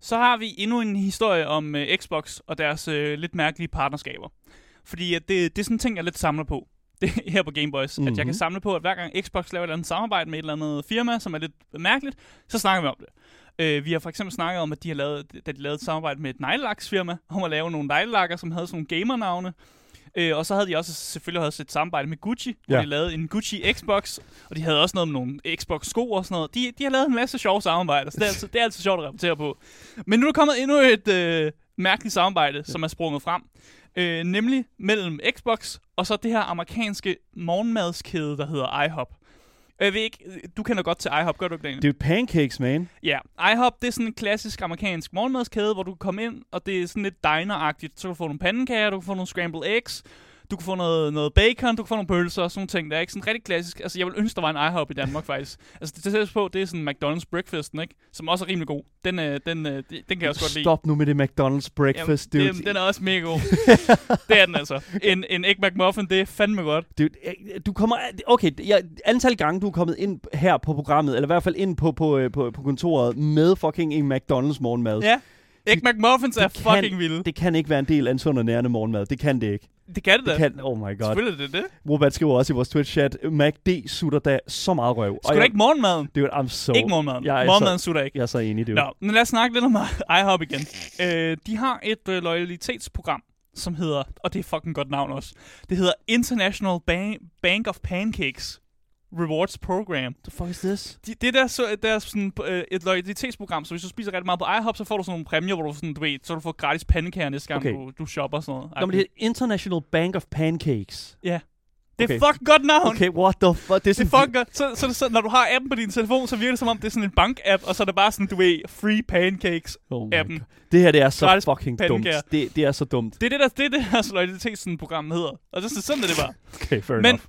Så har vi endnu en historie om uh, Xbox og deres uh, lidt mærkelige partnerskaber. Fordi at det, det er sådan en ting, jeg lidt samler på det, her på Gameboys. Mm-hmm. At jeg kan Mhm. samle på, at hver gang Xbox laver et eller andet samarbejde med et eller andet firma, som er lidt mærkeligt, så snakker vi om det. Uh, vi har for eksempel snakket om, at de har lavet, da de lavede et samarbejde med et neglelaksfirma, om at lave nogle neglelakker, som havde sådan nogle gamernavne. Øh, og så havde de også selvfølgelig også et samarbejde med Gucci, hvor Ja. de lavede en Gucci Xbox, og de havde også noget med nogle Xbox sko og sådan noget. De, de har lavet en masse sjove samarbejder, så det er, altid, det er altid sjovt at rapportere på. Men nu er der kommet endnu et øh, mærkeligt samarbejde, som er sprunget frem. Øh, nemlig mellem Xbox og så det her amerikanske morgenmadskæde, der hedder IHOP. Og Jeg ved ikke, du kender godt til IHOP, gør du ikke, Daniel? Det er pancakes, man. Ja, IHOP, det er sådan en klassisk amerikansk morgenmadskæde, hvor du kan komme ind, og det er sådan lidt diner-agtigt. Så kan du få nogle pandekager, du kan få nogle scrambled eggs, Du kan få noget, noget bacon, du kan få nogle pølser og sådan nogle ting. Det er ikke sådan rigtig klassisk. Altså, jeg vil ønske, der var en IHOP i Danmark, faktisk. Altså, det tætteste på, det er sådan McDonald's breakfasten, ikke? Som også er rimelig god. Den, øh, den, øh, den kan jeg også godt lide. Stop nu med det McDonald's breakfast, Jamen, dude. det, den er også mega god. det er den altså. En, en Egg McMuffin, det er fandme godt. Dude, du kommer... Okay, jeg, antal gange, du er kommet ind her på programmet, eller i hvert fald ind på, på, øh, på, på kontoret, med fucking en McDonald's morgenmad. Ja. Egg McMuffins er det kan- fucking vilde. Det kan ikke være en del af en sund og nærende morgenmad. Det kan det ikke. Det kan det da. Det kan, oh my god. Selvfølgelig er det det. Robert skriver også i vores Twitch-chat, MacD sutter da så meget røv. Skulle da ikke morgenmaden? Dude, I'm so... Ikke morgenmaden. Jeg er Morgenmaden så, sutter ikke. jeg er så enig, dude. Nå, men lad os snakke lidt om IHOP igen. Øh, de har et øh, loyalitetsprogram, som hedder, og det er fucking godt navn også, det hedder International Ban- Bank of Pancakes Rewards Program. the fuck is this? De, det er der, så, der er sådan øh, et loyalitetsprogram, så hvis du spiser rigtig meget på IHOP, så får du sådan nogle præmier, hvor du sådan, du ved, så du får gratis pandekager næste gang, Okay. du, du shopper sådan noget. Nå, men det er International Bank of Pancakes. Ja. Det er Okay. fucking godt navn. Okay, what the fuck? Det er Det er fucking godt. Så, så, så, når du har appen på din telefon, så virker det som om, det er sådan en bank-app, og så er det bare sådan, du ved, free pancakes Oh. Det her, det er så Gratis fucking dumt. pandekager. Det, det er så dumt. Det er det, der, det, er det her loyalitetsprogram hedder. Og det, er sådan er det bare. Okay, fair Men enough.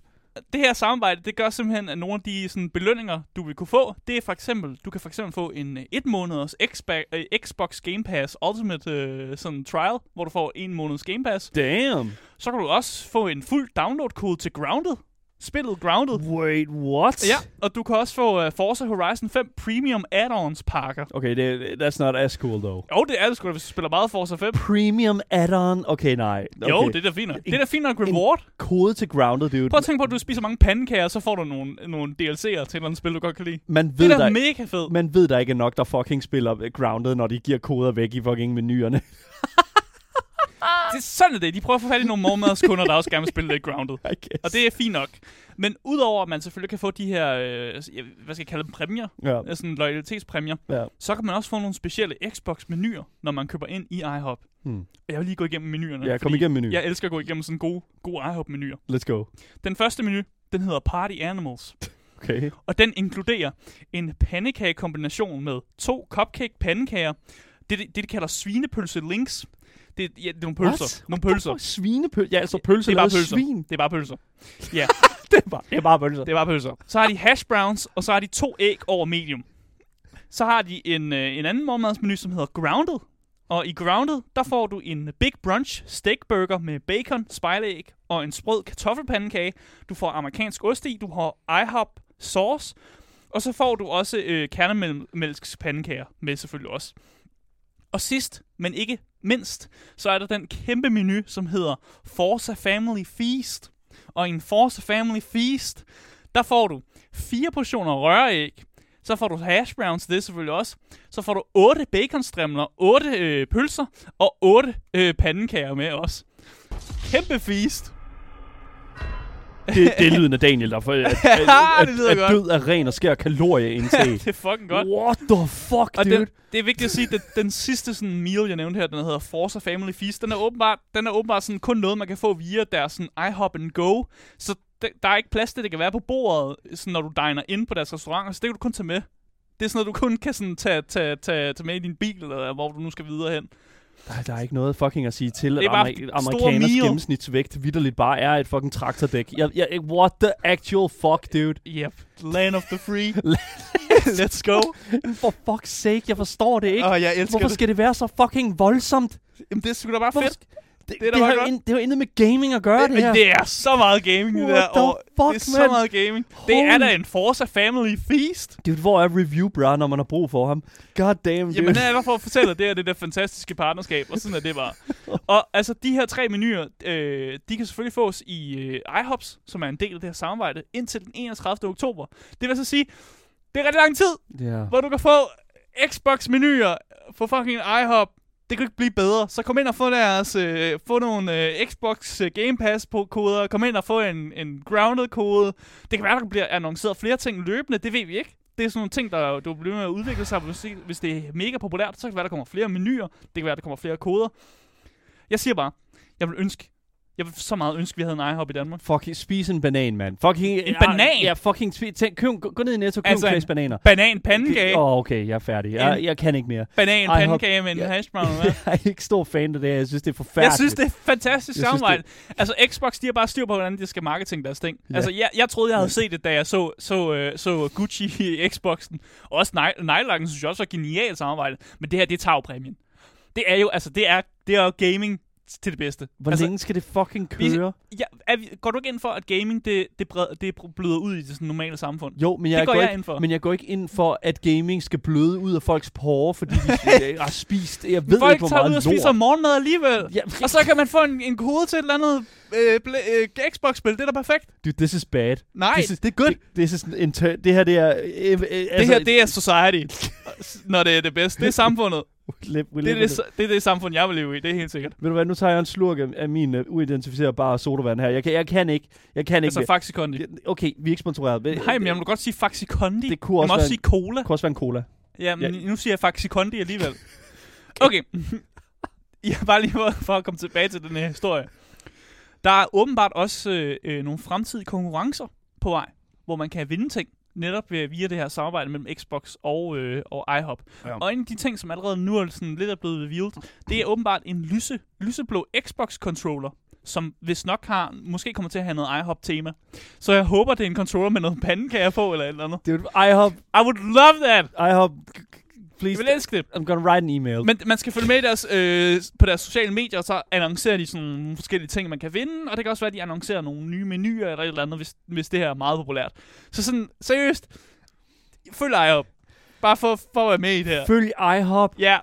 Det her samarbejde, det gør simpelthen, at nogle af de sådan, belønninger, du vil kunne få, det er for eksempel, du kan for eksempel få en øh, et måneders Xbox, øh, Xbox Game Pass Ultimate øh, sådan trial, hvor du får en måneds Game Pass. Damn. Så kan du også få en fuld download-kode til Grounded. Spillet Grounded. Wait, what? Ja, og du kan også få uh, Forza Horizon 5 Premium Add-ons pakker. Okay, det, that's not as cool, though. Jo, det er det sgu hvis du spiller meget Forza 5. Premium add-on? Okay, nej. Okay. Jo, det er da fint. Det er da fint nok reward. Kode til Grounded, dude. Prøv at tænke på, at du spiser mange pandekager, så får du nogle, nogle DLC'er til et spil, du godt kan lide. Man Det ved, er da mega fedt. man ved, der ikke nok, der fucking spiller Grounded, når de giver koder væk i fucking menuerne. Det er sådan det. De prøver at få fat i nogle morgenmadskunder, der også gerne vil spille lidt grounded. Og det er fint nok. Men udover at man selvfølgelig kan få de her, øh, hvad skal jeg kalde dem, præmier, Ja, ja. sådan loyalitetspræmier, ja. så kan man også få nogle specielle Xbox-menuer, når man køber ind i iHop. Hmm. Jeg vil lige gå igennem menuerne. Ja, kom igennem menuen. Jeg elsker at gå igennem sådan gode, gode iHop-menuer. Let's go. Den første menu, den hedder Party Animals. Okay. Og den inkluderer en pandekage-kombination med to cupcake-pandekager, det, det, det de kalder svinepølse links. Det, ja, det er nogle pølser. What? Nogle pølser. fuck? Svinepølse? Ja, altså pølse Det er bare pølser. svin. Det er bare pølser. Ja, det, er bare, det er bare pølser. det er bare pølser. Så har de hash browns, og så har de to æg over medium. Så har de en, øh, en anden morgenmadsmenu, som hedder Grounded. Og i Grounded, der får du en Big Brunch steak burger med bacon, spejlæg og en sprød kartoffelpandekage. Du får amerikansk ost i, du har IHOP sauce, og så får du også øh, kernemælkspandekager med selvfølgelig også. Og sidst, men ikke mindst, så er der den kæmpe menu, som hedder Forza Family Feast. Og i en Forza Family Feast, der får du fire portioner røræg, så får du hash browns, det er selvfølgelig også. Så får du otte baconstrimler, otte øh, pølser og otte øh, pandekager med også. Kæmpe feast. Det, det er lyden af Daniel, der for, at, at, at, det lyder at, godt. død af ren og skær kalorieindtag. det er fucking godt. What the fuck, Og dude? den, det er vigtigt at sige, at den sidste sådan, meal, jeg nævnte her, den hedder Forza Family Feast, den er åbenbart, den er åbenbart sådan, kun noget, man kan få via deres sådan, iHop and Go. Så der, er ikke plads til, at det kan være på bordet, sådan, når du diner ind på deres restauranter, så det kan du kun tage med. Det er sådan noget, du kun kan sådan, tage, tage, tage, tage med i din bil, eller hvor du nu skal videre hen. Der, der er ikke noget fucking at sige til, at Det er amer- amerikaners gennemsnitsvægt vidderligt bare er et fucking traktordæk. Jeg, jeg, what the actual fuck, dude? Yep. Land of the free. Let's go. For fuck's sake, jeg forstår det ikke. Åh, jeg elsker Hvorfor det. skal det være så fucking voldsomt? Jamen, det er sgu da bare Hvorfor fedt. sk- det, Det er det, har godt. ind, det har intet med gaming at gøre, det, her. Men det er så meget gaming, det der. Og fuck, det er så man? meget gaming. Det er Holy- da en Forza Family Feast. Dude, hvor er review, bro, når man har brug for ham? God damn, dude. Jamen, det er bare for at fortælle, at det er det der fantastiske partnerskab, og sådan er det bare. Og altså, de her tre menuer, øh, de kan selvfølgelig fås i øh, iHops, som er en del af det her samarbejde, indtil den 31. oktober. Det vil så sige, det er rigtig lang tid, Ja. hvor du kan få Xbox-menuer på fucking iHop. Det kan ikke blive bedre. Så kom ind og få deres, øh, få nogle øh, Xbox øh, Game Pass på koder. Kom ind og få en, en Grounded kode. Det kan være, der bliver annonceret flere ting løbende. Det ved vi ikke. Det er sådan nogle ting, der du bliver med at udvikle sig. Hvis, det- hvis det er mega populært, så kan det være, der kommer flere menuer. Det kan være, der kommer flere koder. Jeg siger bare, jeg vil ønske, jeg vil så meget ønske, vi havde en iHop i Danmark. Fucking spis en banan, mand. Fucking, En banan? Ja, fucking spis. Tænk, køb, gå, gå ned i Netto, køb Altså en bananer. Banan pandekage. Åh, oh, okay, jeg er færdig. Jeg, jeg kan ikke mere. Banan pandekage med en Ja. hash brown. jeg er ikke stor fan af det. Jeg synes, det er forfærdeligt. Jeg synes, det er fantastisk Jeg samarbejde. Altså, Xbox, de har bare styr på, hvordan de skal marketing deres ting. Ja. Altså, jeg, jeg troede, jeg havde set det, da jeg så, så, øh, så Gucci i Xboxen. Og også Nejlakken synes jeg også var genialt samarbejde. Men det her, det er tagpræmien. Det er jo, altså, det er, det er jo gaming til det bedste. Hvor altså, længe skal det fucking vi- køre? Ja, er vi, går du ikke ind for, at gaming, det, det, bred, det bløder ud i det sådan normale samfund? Jo, men jeg, det går jeg ikke, ind for. men jeg går ikke ind for, at gaming skal bløde ud af folks porre, fordi de har spist, jeg ved Folk ikke, hvor tager meget ud og spiser lort. morgenmad alligevel. Ja, Og så kan man få en, en kode til et eller andet øh, øh, Xbox-spil. Det er da perfekt. dude, this is bad. Nej, this is, det er good. Det, this is inter- det her, det er... Øh, øh, Det altså, her, det er society, når det er det bedste. Det er samfundet. Live, we Det er det, det, er det samfund, jeg vil leve i. Det er helt sikkert. Ved du hvad, nu tager jeg en slurk af, min uh, uidentificerbare sodavand her. Jeg kan, jeg kan ikke. Jeg kan ikke. Altså Faxi Kondi. okay, vi er ikke sponsoreret. Men, Nej, men jeg må godt sige Faxi Kondi. det kunne Jeg også, må være, også sige Cola. det kunne også være en cola. Ja, men Ja. nu siger jeg Faxi Kondi alligevel. Okay. Jeg bare lige for, for at komme tilbage til den her historie. Der er åbenbart også øh, øh, nogle fremtidige konkurrencer på vej, hvor man kan vinde ting, netop øh, via det her samarbejde mellem Xbox og, øh, og iHop. Ja. Og en af de ting, som allerede nu er sådan lidt er blevet revealed, det er åbenbart en lyse, lyseblå Xbox-controller, som hvis nok har, måske kommer til at have noget iHop-tema. Så jeg håber, det er en controller med noget pandekager på, eller et eller andet. Dude, I hope, I would love that! I hope, Jeg please, vil elske det. I'm gonna write an email. Men man skal følge med deres, øh, på deres sociale medier, og så annoncerer de sådan nogle forskellige ting, man kan vinde. Og det kan også være, at de annoncerer nogle nye menuer eller et eller andet, hvis, hvis det her er meget populært. Så sådan, seriøst, følg ej op. Bare for, for at være med i det her. Følg IHOP. Ja,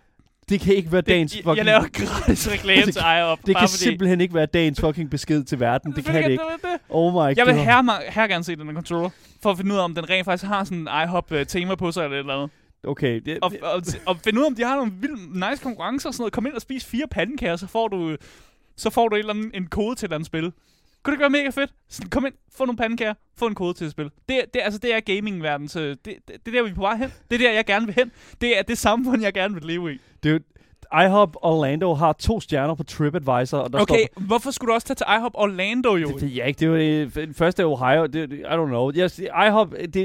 Det kan ikke være dagens det, fucking... jeg laver gratis reklame til IHOP. det kan fordi, simpelthen ikke være dagens fucking besked til verden. Det kan det ikke. Det. Oh my Jeg vil god. her, her gerne se den controller, for at finde ud af, om den rent faktisk har sådan en IHOP-tema på sig eller et eller andet. Okay, det, Og, og, og finde ud af, om de har nogle vildt nice konkurrencer og sådan noget. Kom ind og spis fire pandekager, så får du, så får du et eller andet, en kode til et eller andet spil. Kunne det ikke være mega fedt? Så kom ind, få nogle pandekager, få en kode til et spil. Det, er- det, er- altså, det er gaming-verden, så det, det, det, er der, vi er på vej hen. Det er der, jeg gerne vil hen. Det er det samfund, jeg gerne vil leve i. Dude, IHOP Orlando har to stjerner på TripAdvisor, og der Okay, står... hvorfor skulle du også tage til IHOP Orlando, jo? Det ved jeg ikke. Det var det, første er Ohio. Det, det, I don't know. Jeg, IHOP, det,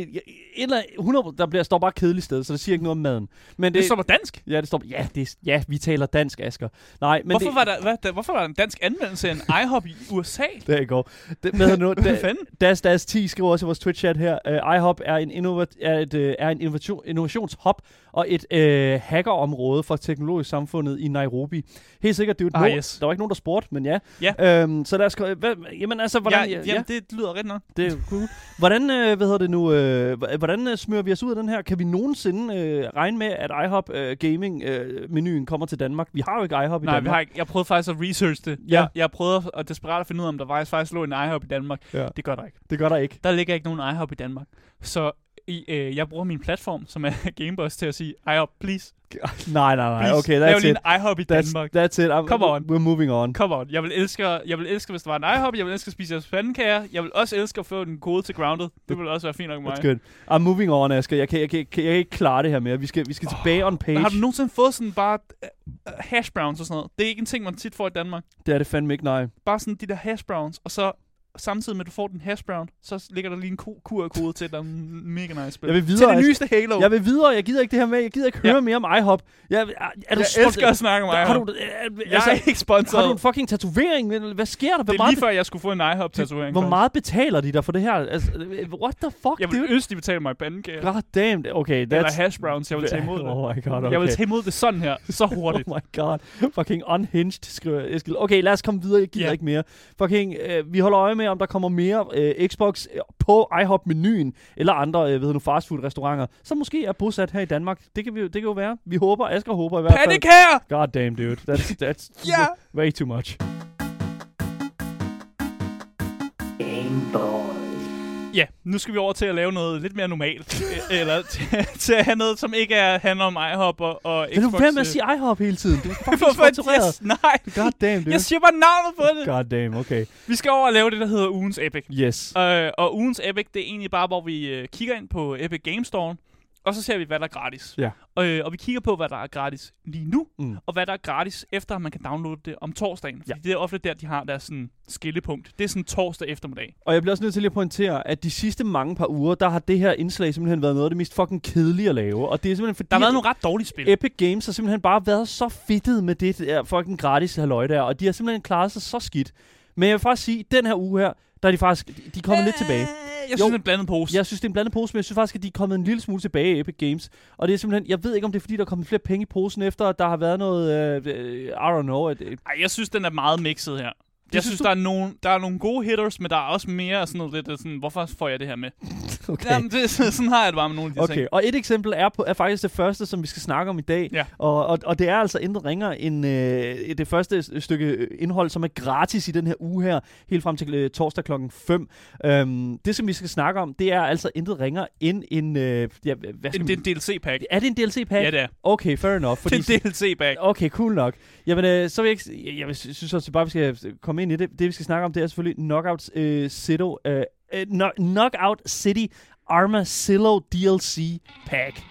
et eller, 100, der bliver, står bare kedeligt sted, så det siger ikke noget om maden. Men Det, det står på dansk. Ja, det står ja, det, er- ja, vi taler dansk, Asger. Nej, men hvorfor, det, var der, hvad, der, hvorfor var der en dansk anmeldelse af en IHOP i USA? Der I go. Det, hvad nu, da? Das Das 10 skriver også i vores Twitch-chat her, uh, iHop er en, innova- er et, uh, er en innovation, innovationshop og et uh, hackerområde for teknologisk samfundet i Nairobi. Helt sikkert, det er jo et Ah, yes. Der var ikke nogen, der spurgte, men ja. Ja. Øhm, så lad os... Hvad, jamen altså, hvordan... ja, jamen, det lyder rigtigt nok. Det er cool. Hvordan, øh, hvad hedder det nu, øh, hvordan øh, smører vi os ud af den her? Kan vi nogensinde øh, regne med, at iHop øh, Gaming-menuen kommer til Danmark? Vi har jo ikke iHop i Nej, Danmark. vi har ikke, jeg prøvede faktisk at research det. Ja. Jeg, jeg prøvede at desperat at finde ud af, om der faktisk, faktisk lå en iHop i Danmark. Ja. Det gør der ikke. Det gør der ikke. Der ligger ikke nogen iHop i Danmark. Så i, øh, jeg bruger min platform, som er Gameboss, til at sige, iHop, please. Nej, nej, nej. please Okay, lav that's lige it. en iHop i That's, Danmark. that's it. I'm, Come on. We're moving on. Come on. Jeg vil elske, jeg vil elske, hvis der var en iHop. Jeg vil elske at spise jeres pandekager. Jeg vil også elske at få en kode til Grounded. Det vil også være fint nok med That's mig. good. I'm moving on, Asger. Jeg kan, jeg kan, jeg kan, jeg kan ikke klare det her mere. Vi skal, vi skal tilbage on page. Har du nogensinde fået sådan bare uh, hash browns og sådan noget? Det er ikke en ting, man tit får i Danmark. Det er det fandme ikke, nej. Bare sådan de der hash browns, og så samtidig med, at du får den hash brown, så ligger der lige en QR-kode til, der er mega nice spil. Jeg vil til videre, det Asger. nyeste Halo. Jeg vil videre. Jeg gider ikke det her med. Jeg gider ikke høre Ja. mere om iHop. Jeg, er, er du jeg elsker at snakke om Har iHop. du, er, Jeg altså, er ikke har sponsoreret. du en fucking tatovering? eller Hvad sker der? Hvor det er lige før, jeg skulle få en iHop-tatovering. hvor faktisk. meget betaler de dig for det her? Altså, what the fuck, Jeg vil ønske, de betaler mig pandekager. God damn. Okay, Eller that's... hash browns, jeg vil tage imod det. Oh my god, okay. Jeg vil tage imod det sådan her, så hurtigt. Oh my god. Fucking unhinged, skriver Eskild. Okay, lad os komme videre. Jeg gider Ja. ikke mere. Fucking, øh, vi holder øje med, om der kommer mere øh, Xbox øh, på iHop-menuen, eller andre, øh, ved nu, fastfood-restauranter, som måske er bosat her i Danmark. Det kan, vi, det kan jo være. Vi håber, Asger håber i hvert fald. Pandekager! God damn, dude. That's, that's Ja! way too much. Ja, nu skal vi over til at lave noget lidt mere normalt. Eller til, til at have noget, som ikke er, handler om iHop og, og Vil du Xbox. være med at øh, sige iHop hele tiden? Du er fucking sponsoreret. Yes, nej, God damn, dude. jeg siger bare navnet på det. God damn, okay. Vi skal over og lave det, der hedder ugens Epic. Yes. Øh, og ugens Epic, det er egentlig bare, hvor vi øh, kigger ind på Epic Game Store, og så ser vi, hvad der er gratis. Ja. Og, øh, og vi kigger på, hvad der er gratis lige nu, Mm. og hvad der er gratis, efter man kan downloade det om torsdagen. Fordi Ja. det er ofte der, de har deres sådan, skillepunkt. Det er sådan torsdag eftermiddag. Og jeg bliver også nødt til lige at pointere, at de sidste mange par uger, der har det her indslag simpelthen været noget af det mest fucking kedelige at lave. Og det er simpelthen fordi, Der har været at nogle ret dårlige spil. Epic Games har simpelthen bare været så fedtet med det der fucking gratis halløj der, og de har simpelthen klaret sig så skidt. Men jeg vil faktisk sige, at den her uge her, der er de faktisk, de er kommet lidt tilbage. Jeg Jo. synes, det er en blandet pose. Jeg synes, det er en blandet pose, men jeg synes faktisk, at de er kommet en lille smule tilbage i Epic Games. Og det er simpelthen, jeg ved ikke, om det er fordi, der er kommet flere penge i posen efter, at der har været noget, øh, øh, I don't know. At, øh, Ej, jeg synes, den er meget mixet her. Jeg synes synes, du? der er, nogle, der er nogle gode hitters, men der er også mere sådan noget lidt, sådan, hvorfor får jeg det her med? okay. Jamen, det, sådan har jeg det bare med nogle af de Okay, ting. og et eksempel er, på, er faktisk det første, som vi skal snakke om i dag. Ja. Og, og, og det er altså intet ringere end øh, det første stykke indhold, som er gratis i den her uge her, helt frem til øh, torsdag klokken 5. Øhm, det, som vi skal snakke om, det er altså intet ringere end en... Øh, ja, hvad skal En, det er en DLC-pack. er det en DLC-pack? Ja, det er. Okay, fair enough. Fordi, Det er en DLC-pack. Okay, cool nok. Jamen, øh, så vil jeg, jeg, jeg synes også bare, vi skal komme ind i det. Det, vi skal snakke om, det er selvfølgelig Knockout øh, City, øh, øh, no, Knockout City Armacillo DLC Pack.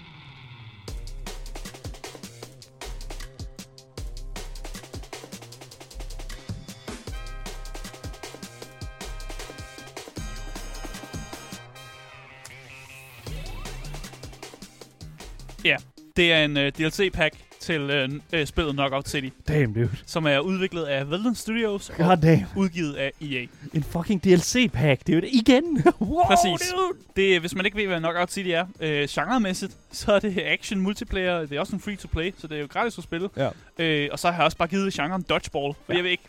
Ja, det er en øh, uh, DLC-pack til uh, uh, spillet Knockout City, Damn, dude. som er udviklet af Valve Studios og God damn. udgivet af EA. En fucking DLC-pack, dude. Igen. wow, Præcis. dude. Det, er- hvis man ikke ved, hvad Knockout City er, øh, genremæssigt, så er det action multiplayer. Det er også en free-to-play, så det er jo gratis at spille. Ja. Øh, og så har jeg også bare givet genren dodgeball, for Ja. jeg ved ikke...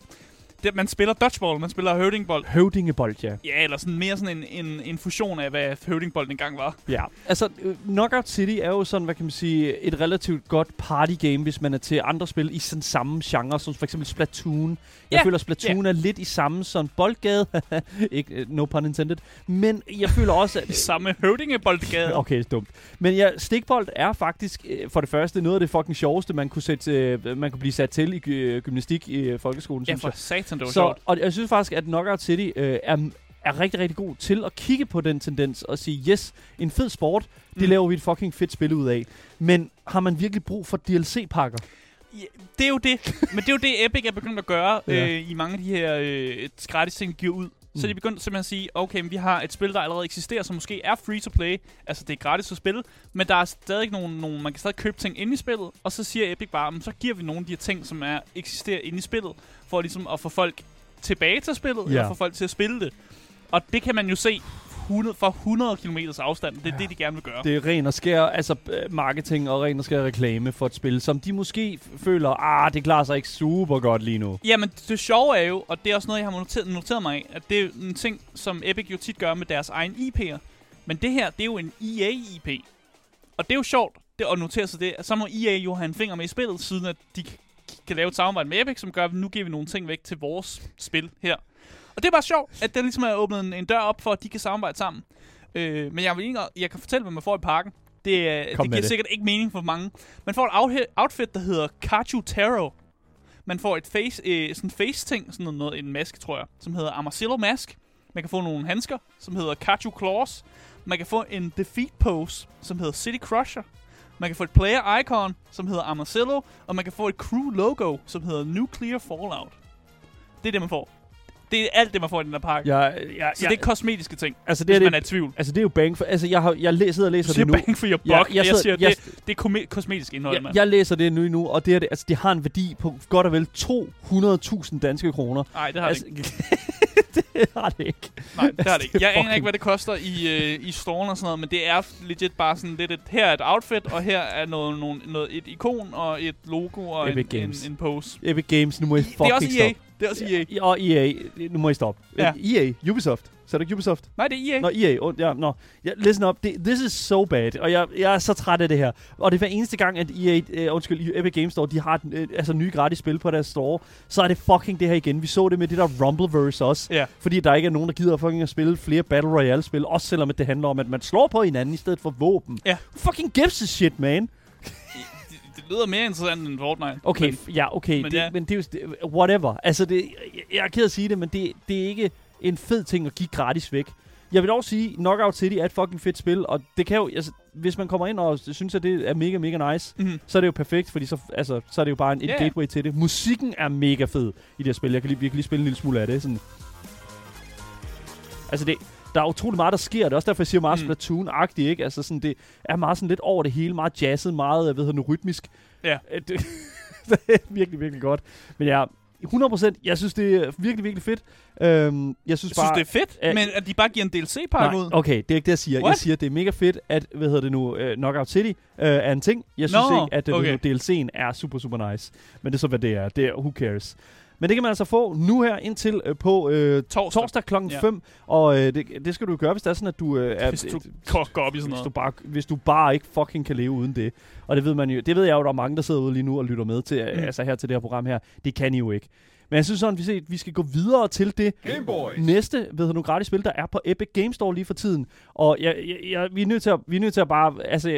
Det, man spiller dodgeball, man spiller høvdingbold. Høvdingebold, ja. Ja, eller sådan mere sådan en, en, en fusion af, hvad høvdingbold engang var. Ja. Altså, øh, Knockout City er jo sådan, hvad kan man sige, et relativt godt partygame, hvis man er til andre spil i sådan samme genre, som for eksempel Splatoon. Jeg Ja, føler, Splatoon er lidt i samme sådan boldgade. ikke, øh, no pun intended. Men jeg føler også, I at... samme høvdingeboldgade. Okay, dumt. Men ja, stikbold er faktisk øh, for det første noget af det fucking sjoveste, man kunne, sætte, man kunne blive sat til i gy- gymnastik i folkeskolen. Ja, synes for jeg. Satan, det var Så, sjovt. og jeg synes faktisk, at Knockout City øh, er, er rigtig, rigtig god til at kigge på den tendens og sige, yes, en fed sport, det Mm. laver vi et fucking fedt spil ud af. Men har man virkelig brug for DLC-pakker? Ja, det er jo det. Men det er jo det, Epic er begyndt at gøre Ja. øh, i mange af de her øh, gratis ting, de giver ud. Så Mm. de er begyndt simpelthen at sige, okay, men vi har et spil, der allerede eksisterer, som måske er free to play. Altså, det er gratis at spille, men der er stadig nogle, nogle man kan stadig købe ting inde i spillet. Og så siger Epic bare, så giver vi nogle af de her ting, som er eksisterer inde i spillet, for ligesom at få folk tilbage til spillet, Ja. eller få folk til at spille det. Og det kan man jo se 100, fra 100 km afstand. Det er Ja. det, de gerne vil gøre. Det er ren og skær altså, øh, marketing og ren og skær reklame for et spil, som de måske føler, ah, det klarer sig ikke super godt lige nu. Jamen, det sjove er jo, og det er også noget, jeg har noteret, noteret mig af, at det er en ting, som Epic jo tit gør med deres egen IP'er. Men det her, det er jo en EA-IP. Og det er jo sjovt det at notere sig det. Så må EA jo have en finger med i spillet, siden at de kan lave et samarbejde med Epic, som gør, at nu giver vi nogle ting væk til vores spil her. Og det er bare sjovt, at der ligesom er åbnet en, en dør op for, at de kan samarbejde sammen. Øh, men jeg, vil ikke, jeg kan fortælle, hvad man får i pakken. Det, er- det giver det. sikkert ikke mening for mange. Man får et outfit, outfit der hedder Kachu Taro. Man får et face, øh, sådan face ting, sådan noget, en maske, tror jeg, som hedder Armadillo Mask. Man kan få nogle handsker, som hedder Kachu Claws. Man kan få en defeat pose, som hedder City Crusher. Man kan få et player icon, som hedder Armadillo. Og man kan få et crew logo, som hedder Nuclear Fallout. Det er det, man får. Det er alt det, man får i den der pakke. Jeg, jeg, Så det er kosmetiske ting, altså, det hvis er, man er det, i tvivl. altså, det er jo bang for... Altså, jeg, har, jeg læ- sidder og Du læser siger det nu. bang for your buck, Ja, jeg, jeg jeg sidder- siger, jeg- det, det er kosmetisk indhold, Jeg, mand. jeg læser det nu nu, og det, er det, altså, det har en værdi på godt og vel 200.000 danske kroner. Nej, det har det altså, ikke. det har det ikke. Nej, det har det ikke. Det Jeg aner ikke, hvad det koster i, øh, i storen og sådan noget, men det er legit bare sådan lidt et, her er et outfit, og her er noget, noget, noget et ikon og et logo og en, Epic en, Games. en pose. Epic Games, nu må I Det fucking er også EA. stoppe. Det er også EA. Ja, og EA, nu må I stoppe. Ja. EA, Ubisoft. Så er det Ubisoft? Nej, det er EA. Nå, EA. Oh, ja, nå. Ja, listen up. Det, this is so bad. Og jeg, jeg er så træt af det her. Og det er hver eneste gang, at EA, uh, undskyld, Epic Games Store, de har uh, altså nye gratis spil på deres store, så er det fucking det her igen. Vi så det med det der Rumbleverse også. Ja. Fordi der ikke er nogen, der gider fucking at spille flere Battle Royale-spil. Også selvom det handler om, at man slår på hinanden i stedet for våben. Ja. Fucking gives a shit, man. Det, lyder mere interessant end Fortnite. Okay, Men, ja, okay. men det, ja. men det er jo... Whatever. Altså, det, jeg, jeg er ked at sige det, men det, det er ikke en fed ting at give gratis væk. Jeg vil dog sige, Knockout City er et fucking fedt spil, og det kan jo... Altså, hvis man kommer ind og synes, at det er mega, mega nice, Mhm. så er det jo perfekt, fordi så, altså, så er det jo bare en, et Ja, ja. gateway til det. Musikken er mega fed i det her spil. Jeg kan lige, jeg kan lige spille en lille smule af det. Sådan. Altså, det, der er utrolig meget, der sker. Det er også derfor, jeg siger meget Mm. mm. Splatoon-agtigt, ikke? Altså, sådan, det er meget sådan lidt over det hele. Meget jazzet, meget, jeg ved nu, rytmisk. Ja. Øh, Det, det er virkelig, virkelig godt. Men ja, 100%, jeg synes, det er virkelig, virkelig fedt. Øhm, jeg synes Jeg synes, bare... det er fedt, Øh, men at de bare giver en DLC-pakke ud. okay, det er ikke det, jeg siger. What? Jeg siger, det er mega fedt, at, hvad hedder det nu, uh, Knockout City uh, er en ting. Jeg synes Nå, ikke, at uh, okay. DLC'en er super, super nice. Men det er så, hvad det er. Det er, who cares. Men det kan man altså få nu her indtil uh, på uh, Torsdag. torsdag klokken Ja. 5. Og uh, det, det skal du gøre, hvis det er sådan, at du uh, er... Hvis du går op i sådan hvis du, noget. bare, hvis du bare ikke fucking kan leve uden det. Og det ved man jo, det ved jeg jo, der er mange, der sidder ude lige nu og lytter med til, mm. altså her til det her program her. Det kan I jo ikke. Men jeg synes sådan, vi, vi skal gå videre til det Game Boys. næste ved du, nu, gratis spil, der er på Epic Games Store lige for tiden. Og jeg, jeg, jeg, vi, er nødt til at, vi er nødt til at bare... Altså,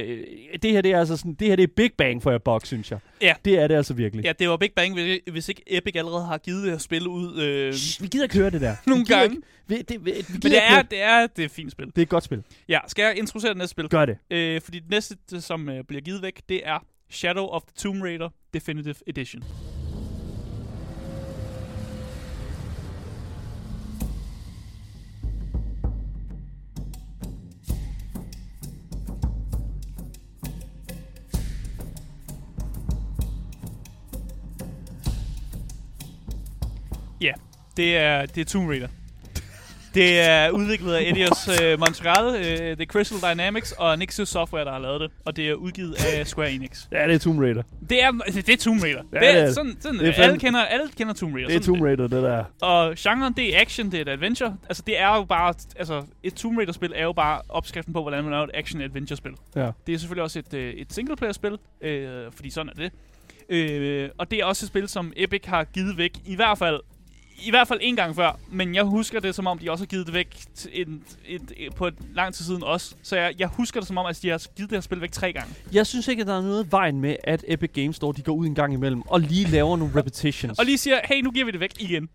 det her, det er altså sådan, det her det er Big Bang for jer box, synes jeg. Ja. Det er det altså virkelig. Ja, det var Big Bang, hvis- hvis ikke Epic allerede har givet det her spil ud øh, Shh, vi gider ikke høre det der. nogle vi gange. Ikke, vi, det, vi, vi gider Men det er, det er, det er et fint spil. det er et godt spil. Ja, skal jeg introducere det næste spil? Gør det. Øh, fordi det næste, som øh, bliver givet væk, det er Shadow of the Tomb Raider Definitive Edition. Ja, det er, det er Tomb Raider. Det er udviklet af Eidos uh, Montreal, uh, det er Crystal Dynamics og Nixus Software, der har lavet det. Og det er udgivet af Square Enix. Ja, det er Tomb Raider. Det er, det er Tomb Raider. Ja, det er, det er det. sådan, sådan, Det er alle, kender, alle kender Tomb Raider. Det er sådan Tomb Raider, det der. Og genren, det er action, det er et adventure. Altså, det er jo bare... Altså, et Tomb Raider-spil er jo bare opskriften på, hvordan man laver et action-adventure-spil. Ja. Det er selvfølgelig også et, øh, et single-player-spil, øh, fordi sådan er det. Øh, og det er også et spil, som Epic har givet væk, i hvert fald i hvert fald en gang før, men jeg husker det som om, de også har givet det væk en, et, et, på et lang tid siden også. Så jeg, jeg husker det som om, at de har givet det her spil væk tre gange. Jeg synes ikke, at der er noget vejen med, at Epic Games Store de går ud en gang imellem og lige laver nogle repetitions. Og lige siger, hey, nu giver vi det væk igen.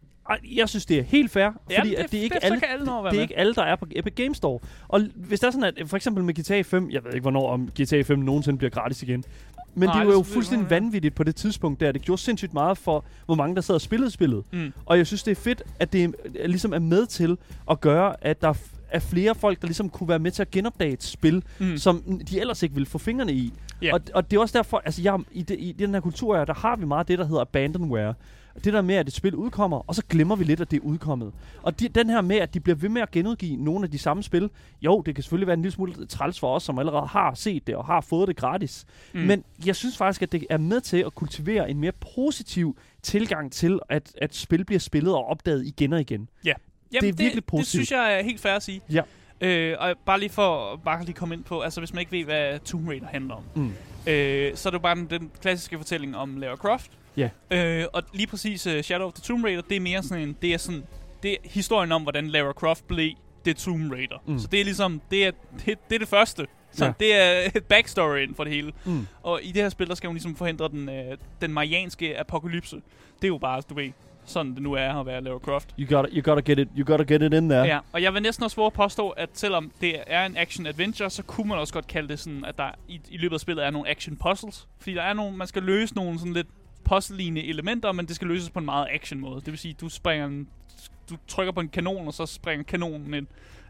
Jeg synes, det er helt fair, fordi Jamen, at det er ikke det, alle, alle være det er med. ikke alle, der er på Epic Games Store. Og hvis der er sådan, at for eksempel med GTA 5, jeg ved ikke, hvornår om GTA 5 nogensinde bliver gratis igen, men Nej, det var jo fuldstændig vanvittigt på det tidspunkt der. Det gjorde sindssygt meget for, hvor mange der sad og spillede spillet. Mm. Og jeg synes, det er fedt, at det er- ligesom er med til at gøre, at der er flere folk, der ligesom kunne være med til at genopdage et spil, Mm. som de ellers ikke ville få fingrene i. Ja. Og, og det er også derfor, altså jeg, i, det, i den her kultur der har vi meget det, der hedder abandonware. Det der med, at et spil udkommer, og så glemmer vi lidt, at det er udkommet. Og de, den her med, at de bliver ved med at genudgive nogle af de samme spil, jo, det kan selvfølgelig være en lille smule træls for os, som allerede har set det og har fået det gratis. Mm. Men jeg synes faktisk, at det er med til at kultivere en mere positiv tilgang til, at, at spil bliver spillet og opdaget igen og igen. Jamen, Det er virkelig Det positivt. synes jeg er helt fair at sige. Ja. Øh, og bare lige for bare lige komme ind på, altså hvis man ikke ved, hvad Tomb Raider handler om, Mm. øh, så er det jo bare den, den klassiske fortælling om Lara Croft. Ja. Øh, og lige præcis uh, Shadow of the Tomb Raider, det er mere sådan en, det er sådan, det er historien om, hvordan Lara Croft blev det Tomb Raider. Mm. Så det er ligesom, det er det, det, er det første. Så Ja. det er et backstoryen for det hele. Mm. Og i det her spil, der skal hun ligesom forhindre den, øh, den marianske apokalypse. Det er jo bare, du ved, sådan det nu er at være Lara Croft. You gotta, you gotta get it, you gotta get it in there. Ja. og jeg vil næsten også våge at påstå, at selvom det er en action-adventure, så kunne man også godt kalde det sådan, at der i, i løbet af spillet er nogle action-puzzles. Fordi der er nogle, man skal løse nogle sådan lidt puzzle elementer, men det skal løses på en meget action-måde. Det vil sige, du springer en, du trykker på en kanon, og så springer kanonen ind.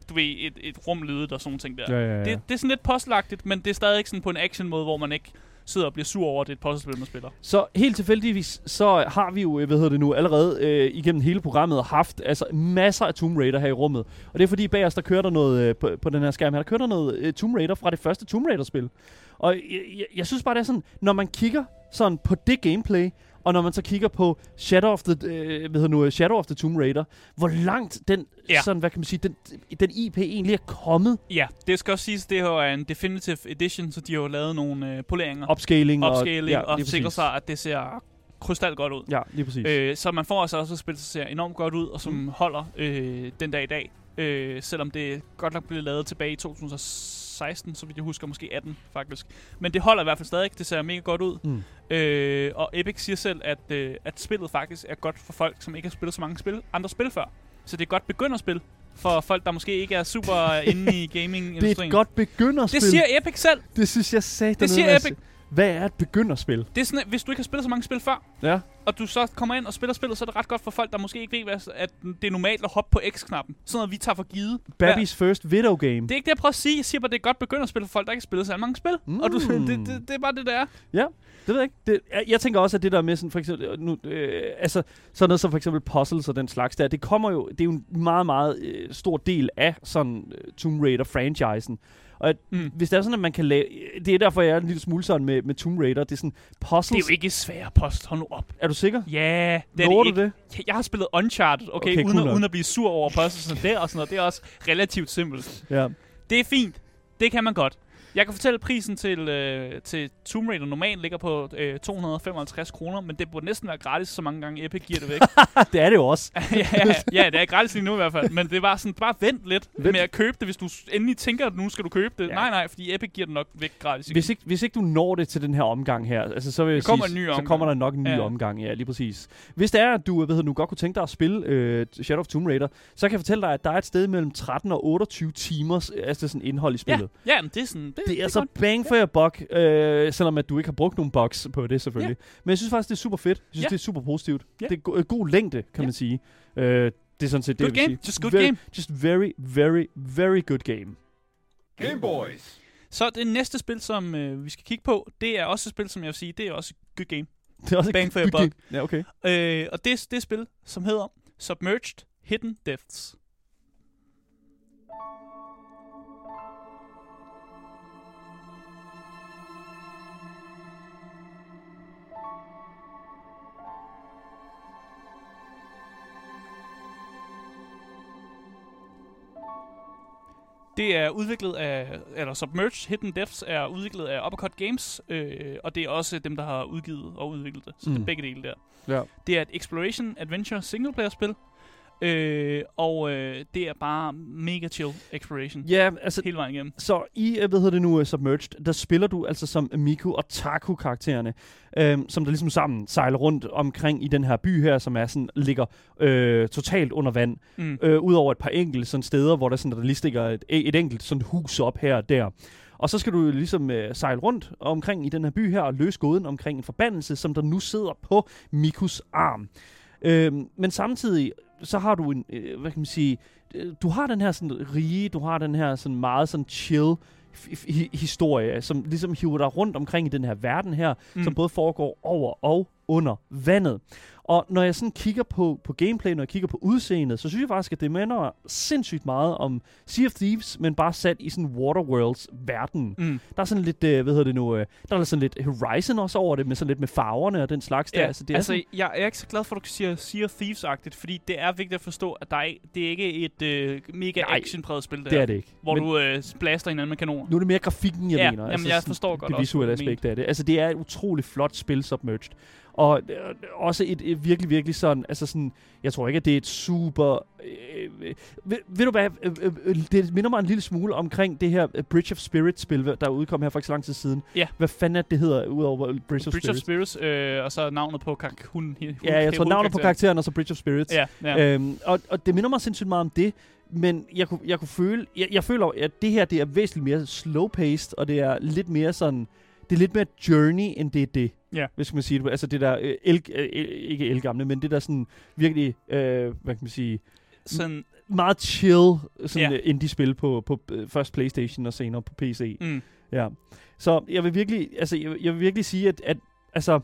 Du ved, et, et rumlyde og sådan ting der. Ja, ja, ja. Det, det er sådan lidt puzzleagtigt, men det er stadig sådan på en action-måde, hvor man ikke sidder og bliver sur over, at det er et puzzlespil, man spiller. Så helt tilfældigvis, så har vi jo, øh, hvad hedder det nu, allerede øh, igennem hele programmet haft altså masser af Tomb Raider her i rummet. Og det er fordi bag os, der kører der noget, øh, på, på den her skærm her, der kører der noget øh, Tomb Raider fra det første Tomb Raider-spil. Og jeg, jeg, jeg synes bare, det er sådan, når man kigger sådan på det gameplay, og når man så kigger på Shadow of the, øh, hvad hedder nu, Shadow of the Tomb Raider, hvor langt den, Ja. ja. sådan, hvad kan man sige, den, den IP egentlig er kommet. Ja, det skal også siges, det her er en definitive edition, så de har jo lavet nogle øh, poleringer, Upscaling. opscaling ja, og, og lige sikrer sig, at det ser krystal godt ud. Ja, lige præcis. Øh, Øh, så man får altså også et spil, der ser enormt godt ud, og som mm. holder øh, den dag i dag. Øh, selvom det godt nok blev lavet tilbage i 2016, så vidt jeg husker, måske 18 faktisk. Men det holder i hvert fald stadig. Det ser mega godt ud. mm. Øh, og Epic siger selv, at, øh, at spillet faktisk er godt for folk, som ikke har spillet så mange spil, andre spil før. Så det er godt begynderspil, for folk, der måske ikke er super inde i Det er gaming-industrien. et godt begynderspil. Det siger Epic selv. det synes jeg sagde Det siger Epic. Hvad er et begynderspil? Det er sådan, at hvis du ikke har spillet så mange spil før, Ja. og du så kommer ind og spiller spillet, så er det ret godt for folk, der måske ikke ved, hvad- at det er normalt at hoppe på X-knappen. Sådan noget, vi tager for givet. Babys first video game. Det er ikke det, jeg prøver at sige. Jeg siger bare, det er godt begynderspil for folk, der ikke har spillet så mange spil. Mm. Og du, Mm. det, det, det, er bare det, der er. Ja, det ved jeg ikke. Det, jeg, jeg tænker også, at det der med sådan, for eksempel, øh, nu, øh, altså, sådan noget som for eksempel puzzles og den slags der, det kommer jo, det er jo en meget, meget øh, stor del af sådan øh, Tomb Raider-franchisen. Og at, Mm. hvis det er sådan, at man kan lave... Det er derfor, jeg er en lille smule sådan med, med Tomb Raider. Det er sådan, puzzles... Det er jo ikke svære post. Hold nu op. Er du sikker? Ja, det er det ikke. det? Jeg har spillet Uncharted, okay, Okay, uden, cool at, uden at blive sur over postelsene der og sådan noget. Det er også relativt simpelt. Ja. Det er fint. Det kan man godt. Jeg kan fortælle, at prisen til, øh, til Tomb Raider normalt ligger på øh, 255 kroner, men det burde næsten være gratis, så mange gange Epic giver det væk. det er det jo også. ja, ja, ja, det er gratis lige nu i hvert fald, men det bare sådan, bare vent lidt Vent. med at købe det, hvis du endelig tænker, at nu skal du købe det. Ja. Ja. Nej, nej, fordi Epic giver det nok væk gratis. igen. Hvis ikke, hvis ikke du når det til den her omgang her, altså, så vil jeg kommer sige, en ny så omgang. kommer der nok en ny Ja. omgang. Ja, lige præcis. Hvis det er, at du, hedder, du godt kunne tænke dig at spille øh, Shadow of Tomb Raider, så kan jeg fortælle dig, at der er et sted mellem 13 og 28 timers altså sådan indhold i ja, spillet. ja, men det er sådan, det, Det er det altså godt. bang for your buck, øh, selvom at du ikke har brugt nogen bucks på det selvfølgelig. Men jeg synes faktisk, det er super fedt. Jeg synes, Ja. det er super positivt. Ja. Det er go- øh, god længde, kan Ja. man sige. Øh, det er sådan set det, Good jeg vil game. sige. Just good very, game. Just very, very, very good game. Game Boys. Så det næste spil, som øh, vi skal kigge på, det er også et spil, som jeg vil sige, det er også good game. Det er også Bang for your buck. Ja, okay. Øh, og det, er- det et spil, som hedder Submerged Hidden Depths. Det er udviklet af, eller Submerged Hidden Depths er udviklet af Uppercut Games, øh, og det er også dem, der har udgivet og udviklet det. Så mm. det Mm. er begge dele der. Ja. Det er et Exploration Adventure singleplayer-spil, øh, og øh, det er bare mega chill exploration Ja, altså, hele vejen igennem. Så i, øh, hvad hedder det nu, uh, Submerged, der spiller du altså som Miku og Taku karaktererne, øhm, som der ligesom sammen sejler rundt omkring i den her by her, som er sådan, ligger øh, totalt under vand. Mm. Øh, Udover et par enkelte sådan steder, hvor der, sådan, der lige stikker et, et enkelt sådan hus op her og der. Og så skal du ligesom øh, sejle rundt omkring i den her by her og løse gåden omkring en forbandelse, som der nu sidder på Mikus arm. Øhm, men samtidig så har du en, øh, hvad kan man sige, øh, du har den her sådan rige, du har den her sådan meget sådan chill historie, som ligesom hiver dig rundt omkring i den her verden her, mm. som både foregår over og under vandet. Og når jeg sådan kigger på, på gameplay, når jeg kigger på udseendet, så synes jeg faktisk, at det minder sindssygt meget om Sea of Thieves, men bare sat i sådan Waterworlds verden. Mm. Der er sådan lidt, øh, hvad hedder det nu, øh, der er sådan lidt Horizon også over det, med sådan lidt med farverne og den slags der. Ja, Altså, det er altså, sådan, jeg er ikke så glad for, at du siger Sea of Thieves-agtigt, fordi det er vigtigt at forstå, at der er, det er ikke et øh, mega actionpræget spil, det, det her, er det ikke. hvor Men du øh, blaster hinanden med kanoner. nu er det mere grafikken, jeg Ja, mener. jamen, jeg sådan forstår godt det visuelle aspekt af det. Altså, det er et utroligt flot spil, Submerged. Og øh, også et, et virkelig, virkelig sådan, altså sådan, jeg tror ikke, at det er et super... Øh, øh, ved, ved du hvad, øh, øh, øh, det minder mig en lille smule omkring det her øh, Bridge of Spirit-spil, der udkom her for ikke så lang tid siden. Ja. Hvad fanden er det, det hedder, udover Bridge of Bridge Spirit? of Spirits, øh, og så navnet på kar- hun, hun, ja, jeg tror navnet på karakteren, og så Bridge of Spirits. Ja, ja. Øhm, og, og det minder mig sindssygt meget om det, men jeg kunne, jeg kunne føle, jeg, jeg føler, at det her, det er væsentligt mere slow-paced, og det er lidt mere sådan, det er lidt mere journey, end det er det. Ja. Hvis man kan sige det. Altså det der, øh, el, øh, ikke elgamle, men det der sådan virkelig, øh, hvad kan man sige, Sådan, meget chill sådan Ja. ja. indie-spil på, på øh, først Playstation og senere på PC. mm, Ja. Så jeg vil virkelig, altså jeg, jeg vil virkelig sige, at, at altså,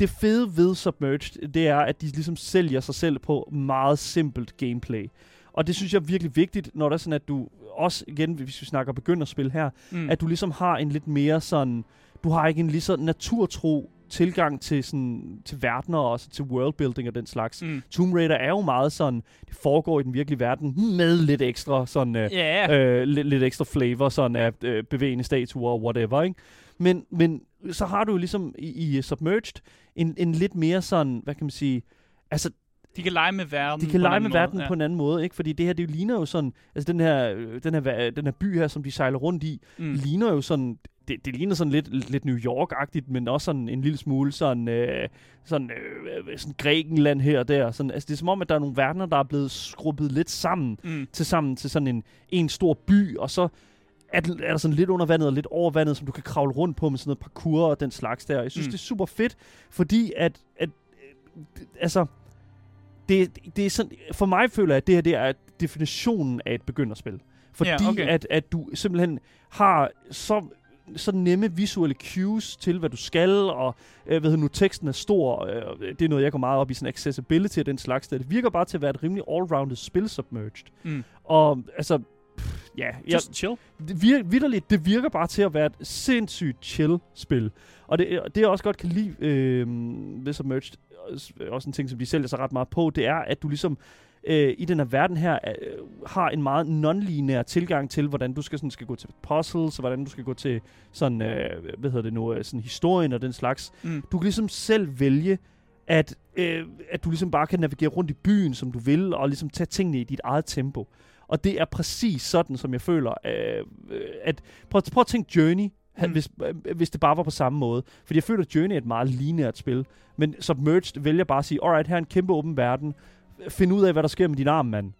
det fede ved Submerged, det er, at de ligesom sælger sig selv på meget simpelt gameplay. Og det synes jeg er virkelig vigtigt, når der er sådan, at du også, igen, hvis vi snakker begynderspil her, mm. at du ligesom har en lidt mere sådan, du har ikke en lige så naturtro tilgang til, sådan, til verdener og også til worldbuilding og den slags. mm. Tomb Raider er jo meget sådan, det foregår i den virkelige verden med lidt ekstra sådan, øh, Ja, øh, lidt, lidt ekstra flavor sådan af øh, bevægende statuer og whatever, ikke? Men, men så har du jo ligesom i, i Submerged en, en lidt mere sådan, hvad kan man sige, altså de kan lege med verden. de på kan en lege med verden måde. på en anden måde, ikke? Fordi det her, det ligner jo sådan, altså den her, øh, den her, den her by her, som de sejler rundt i, mm. Ligner jo sådan, det, det ligner sådan lidt, lidt New York-agtigt, men også sådan en lille smule sådan, øh, sådan, øh, sådan Grækenland her og der. Sådan, altså, det er som om, at der er nogle verdener, der er blevet skrubbet lidt sammen Mm. til sammen til sådan en, en stor by, og så er, den- er der sådan lidt under vandet og lidt over vandet, som du kan kravle rundt på med sådan noget parkour og den slags der. Jeg synes, Mm. mm. det er super fedt, fordi at, at øh, altså, det, det er sådan, for mig føler jeg, at det her det er definitionen af et begynderspil. Fordi Ja, okay. at, at du simpelthen har så så nemme visuelle cues til, hvad du skal, og øh, hvad hedder nu, teksten er stor. Øh, det er noget, jeg går meget op i, sådan accessibility og den slags. Det virker bare til at være et rimelig all-rounded spil, Submerged. Mm. Og altså, ja, jeg, Just chill. det virker, vidderligt, det virker bare til at være et sindssygt chill spil. Og det, det jeg også godt kan lide øh, ved Submerged, også, også en ting, som de sælger sig ret meget på, det er, at du ligesom øh, i den her verden her øh, har en meget non-lineær tilgang til, hvordan du skal, sådan, skal gå til puzzles, og hvordan du skal gå til sådan, øh, hvad hedder det nu, øh, sådan historien og den slags. Mm. Du kan ligesom selv vælge, at, øh, at du ligesom bare kan navigere rundt i byen, som du vil, og ligesom tage tingene i dit eget tempo. Og det er præcis sådan, som jeg føler, øh, øh, at... Prøv, prøv at tænke Journey, Mm. mm. hvis, øh, hvis det bare var på samme måde. Fordi jeg føler, at Journey er et meget lineært spil. Men Submerged vælger bare at sige, alright, her er en kæmpe åben verden. Find ud af, hvad der sker med din arm, mand.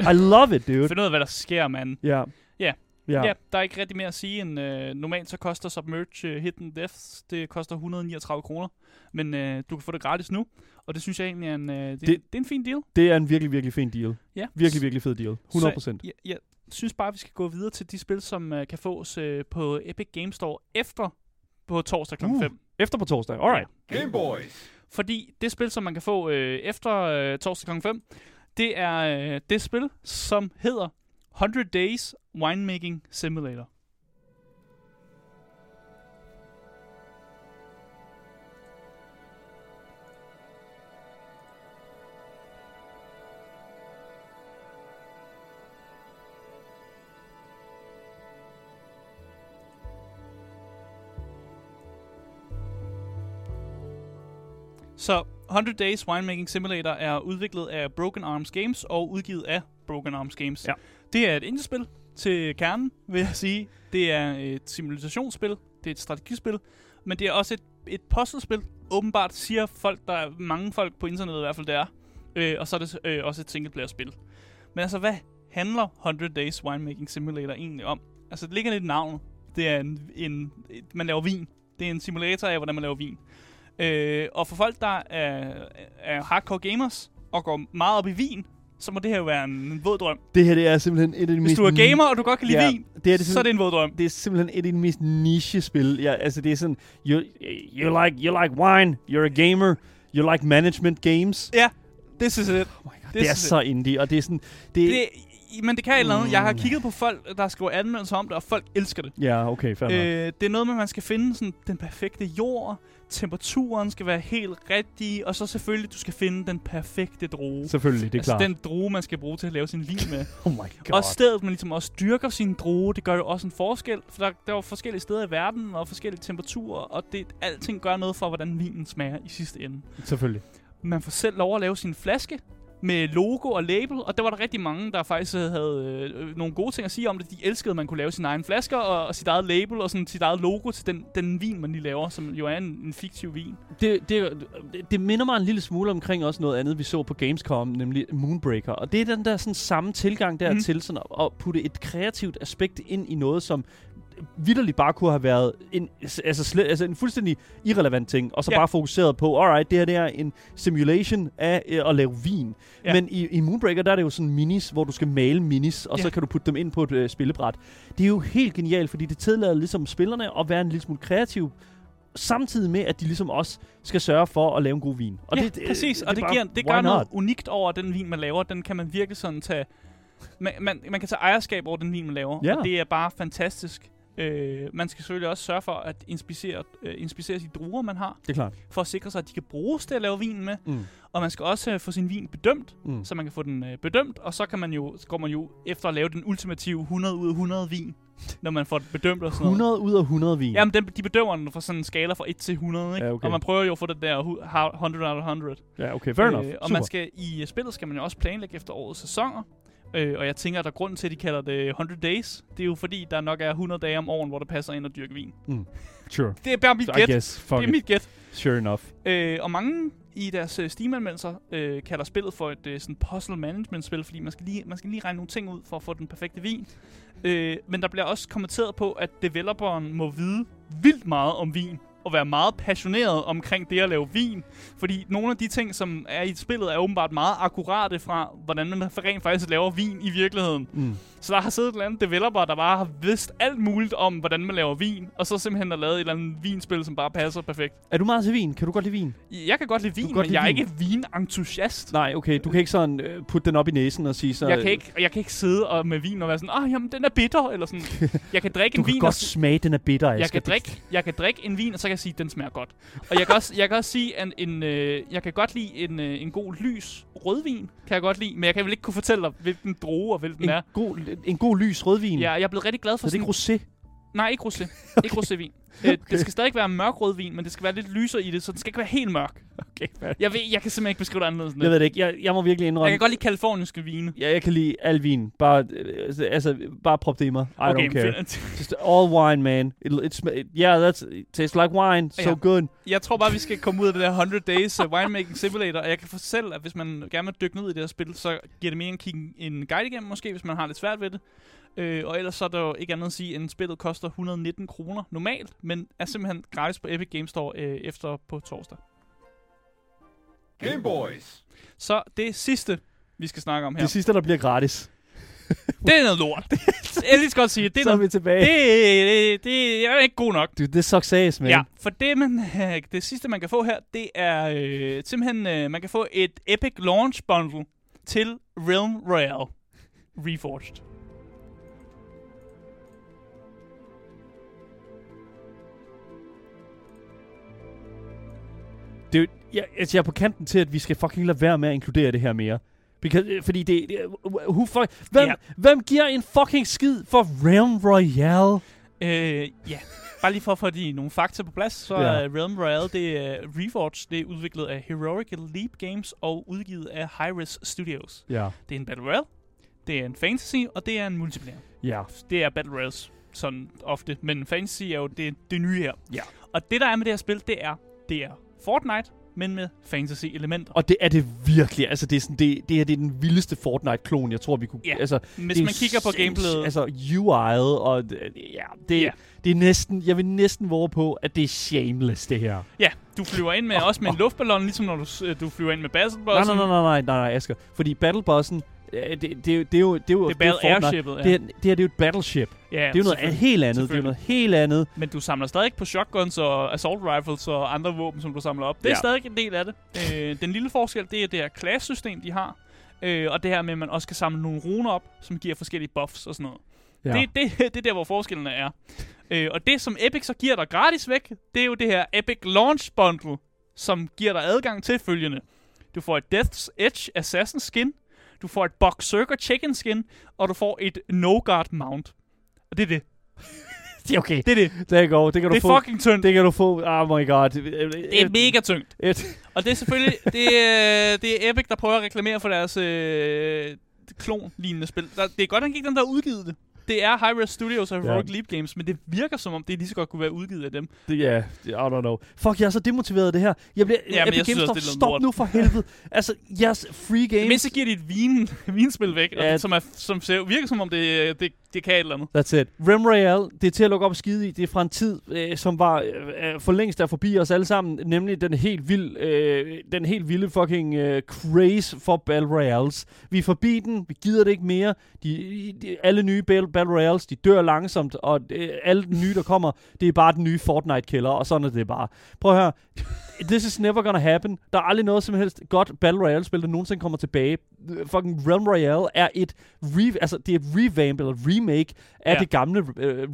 I love it, dude. Find ud af, hvad der sker, mand. Ja. Ja. Ja. Ja, der er ikke rigtig mere at sige end øh, normalt så koster Submerge uh, Hidden Deaths, det koster 139 kroner, men øh, du kan få det gratis nu, og det synes jeg egentlig er en, øh, det, det, Det- er en fin deal. Det er en virkelig, virkelig fin deal. Ja. Virkelig, virkelig fed deal. 100 procent. Jeg, jeg synes bare, vi skal gå videre til de spil, som øh, kan fås øh, på Epic Games Store efter på torsdag kl. Uh, 5. Efter på torsdag. Alright. Game Boys. Fordi det spil, som man kan få øh, efter øh, torsdag kl. 5, det er øh, det spil, som hedder 100 Days Winemaking Simulator. Så 100 Days Winemaking Simulator er udviklet af Broken Arms Games og udgivet af Broken Arms Games. Ja. Det er et indiespil til kernen, vil jeg sige. Det er et simulationsspil, det er et strategispil, men det er også et, et puzzlespil. Åbenbart siger folk, der er mange folk på internettet i hvert fald, det er. Øh, og så er det øh, også et singleplayer-spil. Men altså, hvad handler 100 Days Winemaking Simulator egentlig om? Altså, det ligger lidt i navnet. Det er en, en, et, man laver vin. Det er en simulator af, hvordan man laver vin. Øh, og for folk, der er, er hardcore gamers og går meget op i vin, så må det her være en, våd drøm. Det her det er simpelthen et af de Hvis mest... du er gamer, og du godt kan lide Ja, vin, det er det så er det en våd drøm. det er simpelthen et af de mest niche-spil. Ja, altså det er sådan, you, you, like, you like wine, you're a gamer, you like management games. Ja, this is it. Oh my God, This det er så indie, og det er sådan, det, Det, men det kan et eller andet. Jeg har Mm. kigget på folk, der skriver anmeldelser om det, og folk elsker det. Ja, okay, fair nok. Øh, det er noget med, at man skal finde sådan, den perfekte jord, temperaturen skal være helt rigtig, og så selvfølgelig, du skal finde den perfekte droge. Selvfølgelig, det er altså klart. den droge, man skal bruge til at lave sin vin med. oh my god. Og stedet, man ligesom også dyrker sin droge, det gør jo også en forskel. For der, der er jo forskellige steder i verden, og forskellige temperaturer, og det, alting gør noget for, hvordan vinen smager i sidste ende. Selvfølgelig. Man får selv lov at lave sin flaske med logo og label, og der var der rigtig mange, der faktisk havde øh, nogle gode ting at sige om det. De elskede, at man kunne lave sine egne flasker og, og sit eget label og sådan sit eget logo til den, den vin, man lige laver, som jo er en, en fiktiv vin. Det, det, det, minder mig en lille smule omkring også noget andet, vi så på Gamescom, nemlig Moonbreaker. Og det er den der sådan samme tilgang der mm. til sådan at, at putte et kreativt aspekt ind i noget, som vidderligt bare kunne have været en, altså, slet, altså en fuldstændig irrelevant ting, og så Ja. bare fokuseret på, alright, det her det er en simulation af øh, at lave vin. Ja. Men i, i Moonbreaker, der er det jo sådan minis, hvor du skal male minis, og Ja. så kan du putte dem ind på et øh, spillebræt. Det er jo helt genialt, fordi det tillader ligesom spillerne at være en lille smule kreativ, samtidig med, at de ligesom også skal sørge for at lave en god vin. Og ja, det, det, præcis. og det, bare- giver, det gør noget unikt over den vin, man laver. Den kan man virkelig sådan tage... Man, man, man kan tage ejerskab over den vin, man laver. Ja. Og det er bare fantastisk. Øh, man skal selvfølgelig også sørge for at inspicere, øh, inspicere de druer, man har, Det er klart. for at sikre sig, at de kan bruges til at lave vin med. Mm. Og man skal også øh, få sin vin bedømt, Mm. så man kan få den øh, bedømt, og så kan man jo, så går man jo efter at lave den ultimative 100 ud af 100 vin når man får det bedømt og sådan noget. 100 ud af 100 vin. Jamen, dem, de bedømmer den fra sådan en skala fra 1 til 100, ikke? Ja, okay. Og man prøver jo at få det der hu- ha- 100 out of 100. ja okay, fair enough. Øh, og Super. man skal, i spillet skal man jo også planlægge efter årets sæsoner. Øh, og jeg tænker, at der er grunden til, at de kalder det 100 days. Det er jo fordi, der nok er 100 dage om året, hvor det passer ind at dyrke vin. Sure. Det er bare mit I gæt. Det er it. mit gæt. Sure enough. Øh, og mange i deres øh, Steam-anmeldelser øh, kalder spillet for et øh, sådan puzzle management-spil, fordi man skal, lige, man skal lige regne nogle ting ud for at få den perfekte vin. Øh, men der bliver også kommenteret på, at developeren må vide vildt meget om vin, og være meget passioneret omkring det at lave vin. Fordi nogle af de ting, som er i spillet, er åbenbart meget akkurate fra, hvordan man rent faktisk laver vin i virkeligheden. Mm. Så der har siddet en eller anden developer, der bare har vidst alt muligt om, hvordan man laver vin, og så simpelthen har lavet et eller andet vinspil, som bare passer perfekt. Er du meget til vin? Kan du godt lide vin? Jeg kan godt lide vin, kan godt men lide jeg er vin. ikke vinentusiast. Nej, okay. Du kan ikke sådan uh, putte den op i næsen og sige så... Jeg kan, ikke, jeg kan ikke sidde og med vin og være sådan, ah, jamen, den er bitter, eller sådan. Jeg kan drikke Du en kan vin, godt og, smage, den er bitter, jeg Asger. kan, drikke, jeg kan drikke en vin, og så kan jeg sige, at den smager godt. Og jeg kan også, jeg kan også sige, at en, øh, jeg kan godt lide en, øh, en god lys rødvin, kan jeg godt lide, men jeg kan vel ikke kunne fortælle dig, hvilken droge og hvilken En er. god, en god lys rødvin. Ja, jeg er blevet rigtig glad for Så det er sådan... ikke rosé. Nej, ikke rosé. Ikke rosévin. okay. Det skal stadig være mørk rødvin, men det skal være lidt lysere i det, så den skal ikke være helt mørk. Okay, fair. Jeg, ved, jeg kan simpelthen ikke beskrive det anderledes end Jeg det. ved det ikke. Jeg, jeg må virkelig indrømme... Jeg kan godt lide kaliforniske vine. Ja, jeg kan lide al vin. Bare, øh, altså, bare prop det i mig. I Okay, don't care. Just all wine, man. It, it's, it, yeah, that's, it tastes like wine. So Ja. good. Jeg tror bare, vi skal komme ud af det der 100 Days uh, Winemaking Simulator, og jeg kan fortælle, at hvis man gerne vil dykke ned i det her spil, så giver det mere en kigge en guide igennem, måske, hvis man har lidt svært ved det. Øh, og ellers så er der jo ikke andet at sige, end at spillet koster 119 kroner normalt, men er simpelthen gratis på Epic Games Store øh, efter på torsdag. Game Boys. Så det sidste, vi skal snakke om her, Det sidste, der bliver gratis. det er noget lort. jeg lige så godt sige, det er så er noget, vi tilbage. det, det, det er ikke god nok. Dude, det success, man. Ja, for det, man, det sidste, man kan få her, det er øh, simpelthen, øh, man kan få et Epic Launch Bundle til Realm Royale Reforged. Jeg, altså, jeg er på kanten til, at vi skal fucking lade være med at inkludere det her mere. Because, øh, fordi det, det who fuck, hvem, Ja. hvem giver en fucking skid for Realm Royale? Øh, ja, bare lige for at få de nogle fakta på plads, så Ja. er Realm Royale, det er Reforged, det er udviklet af Heroic Leap Games og udgivet af Hi-Res Studios. Ja. Det er en Battle Royale, det er en fantasy, og det er en multiplayer. Ja. Det er Battle Royales sådan ofte, men fantasy er jo det, det nye her. Ja. Og det, der er med det her spil, det er, det er Fortnite, men med fantasy-elementer. Og det er det virkelig. Altså, det, er sådan, det, det her det er den vildeste Fortnite-klon, jeg tror, vi kunne... Ja. Altså, Hvis man kigger på gameplayet, Altså, UI'et, og ja, det, Ja. det er næsten... Jeg vil næsten våge på, at det er shameless, det her. ja, du flyver ind med, også med en luftballon, ligesom når du, du flyver ind med Nej, Battlebossen. nej, nej, nej, nej, nej, Asger. Fordi Battlebossen, øh, det, det, det, er jo- det er jo... Det er jo er. Airshipet, ja. Det, her, det her, det er jo et battleship. ja Det er jo noget helt andet. Det er jo noget helt andet. Men du samler stadig på shotguns og assault rifles og andre våben, som du samler op. Det er Ja. stadig en del af det. Øh, den lille forskel, det er det her class-system, de har. Øh, og det her med, at man også kan samle nogle runer op, som giver forskellige buffs og sådan noget. Ja. Det, det, det er der, hvor forskellene er. Øh, og det, som Epic så giver dig gratis væk, det er jo det her Epic Launch Bundle, som giver dig adgang til følgende. Du får et Death's Edge Assassin skin, du får et Berserker Chicken skin, og du får et No Guard mount. Og det er det. det er okay. Det er det. Det går. Det kan du Det få. er fucking tyndt. Det kan du få. Oh my god. Det er mega tungt. Et, Og det er selvfølgelig, det er, det er Epic, der prøver at reklamere for deres øh, klon-lignende spil. Der, det er godt, at ikke dem, der udgivet det. Det er Hi-Res Studios og Heroic Ja. Leap Games, men det virker som om, det lige så godt kunne være udgivet af dem. det, ja, I don't know. Fuck, jeg er så demotiveret af det her. Jeg bliver... Ja, Epic jeg synes også, det er Stop nu for helvede. altså, jeres free games... Men så giver de et vin, vinspil væk, Ja. ja. som, er, som ser, virker som om, det, det, det kan et eller andet. That's it. Rem Royale, det er til at lukke op og skide i. Det er fra en tid, øh, som var øh, øh for længst er forbi os alle sammen. Nemlig den helt, vild, øh, den helt vilde fucking øh, craze for Battle Royales. Vi er forbi den. Vi gider det ikke mere. De, de, alle nye Battle, Battle Royales, de dør langsomt. Og øh, alle de nye, der kommer, det er bare den nye Fortnite-kælder. Og sådan er det bare. Prøv at høre. This is never gonna happen. Der er aldrig noget som helst godt Battle Royale-spil, der nogensinde kommer tilbage. Fucking Realm Royale er et re- altså, det er et revamp eller remake af Ja. det gamle uh,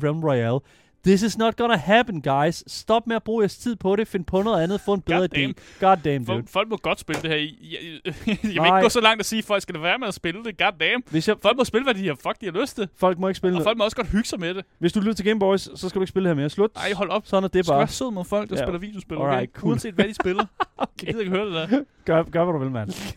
Realm Royale. This is not gonna happen, guys. Stop med at bruge jeres tid på det. Find på noget andet. Få en bedre idé. God damn, dude. folk må godt spille det her. i- Jeg, jeg, jeg vil Nej. ikke gå så langt at sige, at folk skal være med at spille det. God damn. Hvis jeg, Folk må spille, hvad de har, fuck, de har lyst til. folk må ikke spille Og noget. folk må også godt hygge sig med det. Hvis du lytter til Game Boys, så skal du ikke spille her mere. Slut. Ej, hold op. Sådan er det Du skal bare. være sød mod folk, der Ja. spiller videospil, okay? Alright, cool. Uanset hvad de spiller. okay. Jeg gider ikke høre det der. Gør, gør hvad du vil, mand.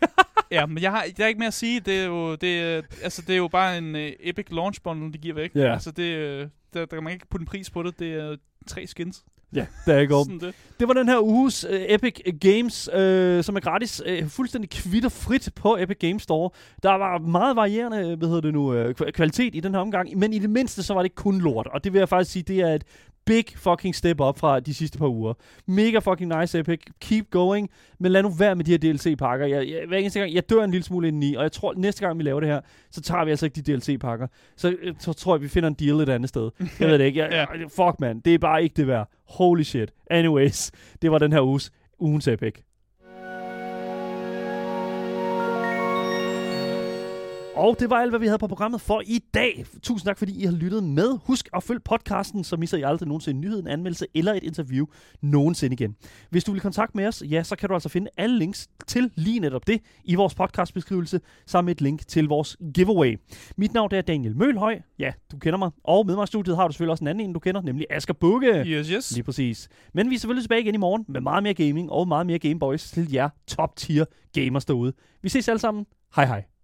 Ja, men jeg har, jeg har ikke mere at sige. Det er jo, det er, altså, det er jo bare en uh, epic launch bundle, de giver væk. Ja. Altså, det, øh, der, der kan man ikke putte en pris på det. Det er tre skins. Ja, der er ikke det. Det var den her uges uh, Epic Games, uh, som er gratis, uh, fuldstændig kvitterfrit på Epic Games Store. Der var meget varierende, hvad hedder det nu, uh, kvalitet i den her omgang, men i det mindste så var det kun lort. Og det vil jeg faktisk sige, det er et big fucking step up fra de sidste par uger. Mega fucking nice Epic. Keep going. Men lad nu være med de her DLC-pakker. Jeg, jeg, hver eneste gang, jeg dør en lille smule indeni, og jeg tror, næste gang vi laver det her, så tager vi altså ikke de DLC-pakker. Så, øh, så tror jeg, vi finder en deal et andet sted. Jeg ved det ikke. Jeg, jeg, fuck, man. Det er bare ikke det værd. Holy shit. Anyways, det var den her uges, ugens Epic. Og det var alt, hvad vi havde på programmet for i dag. Tusind tak, fordi I har lyttet med. Husk at følge podcasten, så misser I aldrig nogensinde en nyhed, en anmeldelse eller et interview nogensinde igen. Hvis du vil kontakte med os, ja, så kan du altså finde alle links til lige netop det i vores podcastbeskrivelse, sammen med et link til vores giveaway. Mit navn er Daniel Mølhøj. Ja, du kender mig. Og med mig i studiet har du selvfølgelig også en anden en, du kender, nemlig Asger Bukke. Yes, yes. Lige præcis. Men vi er selvfølgelig tilbage igen i morgen med meget mere gaming og meget mere Gameboys til jer top tier gamers derude. Vi ses alle sammen. Hej hej.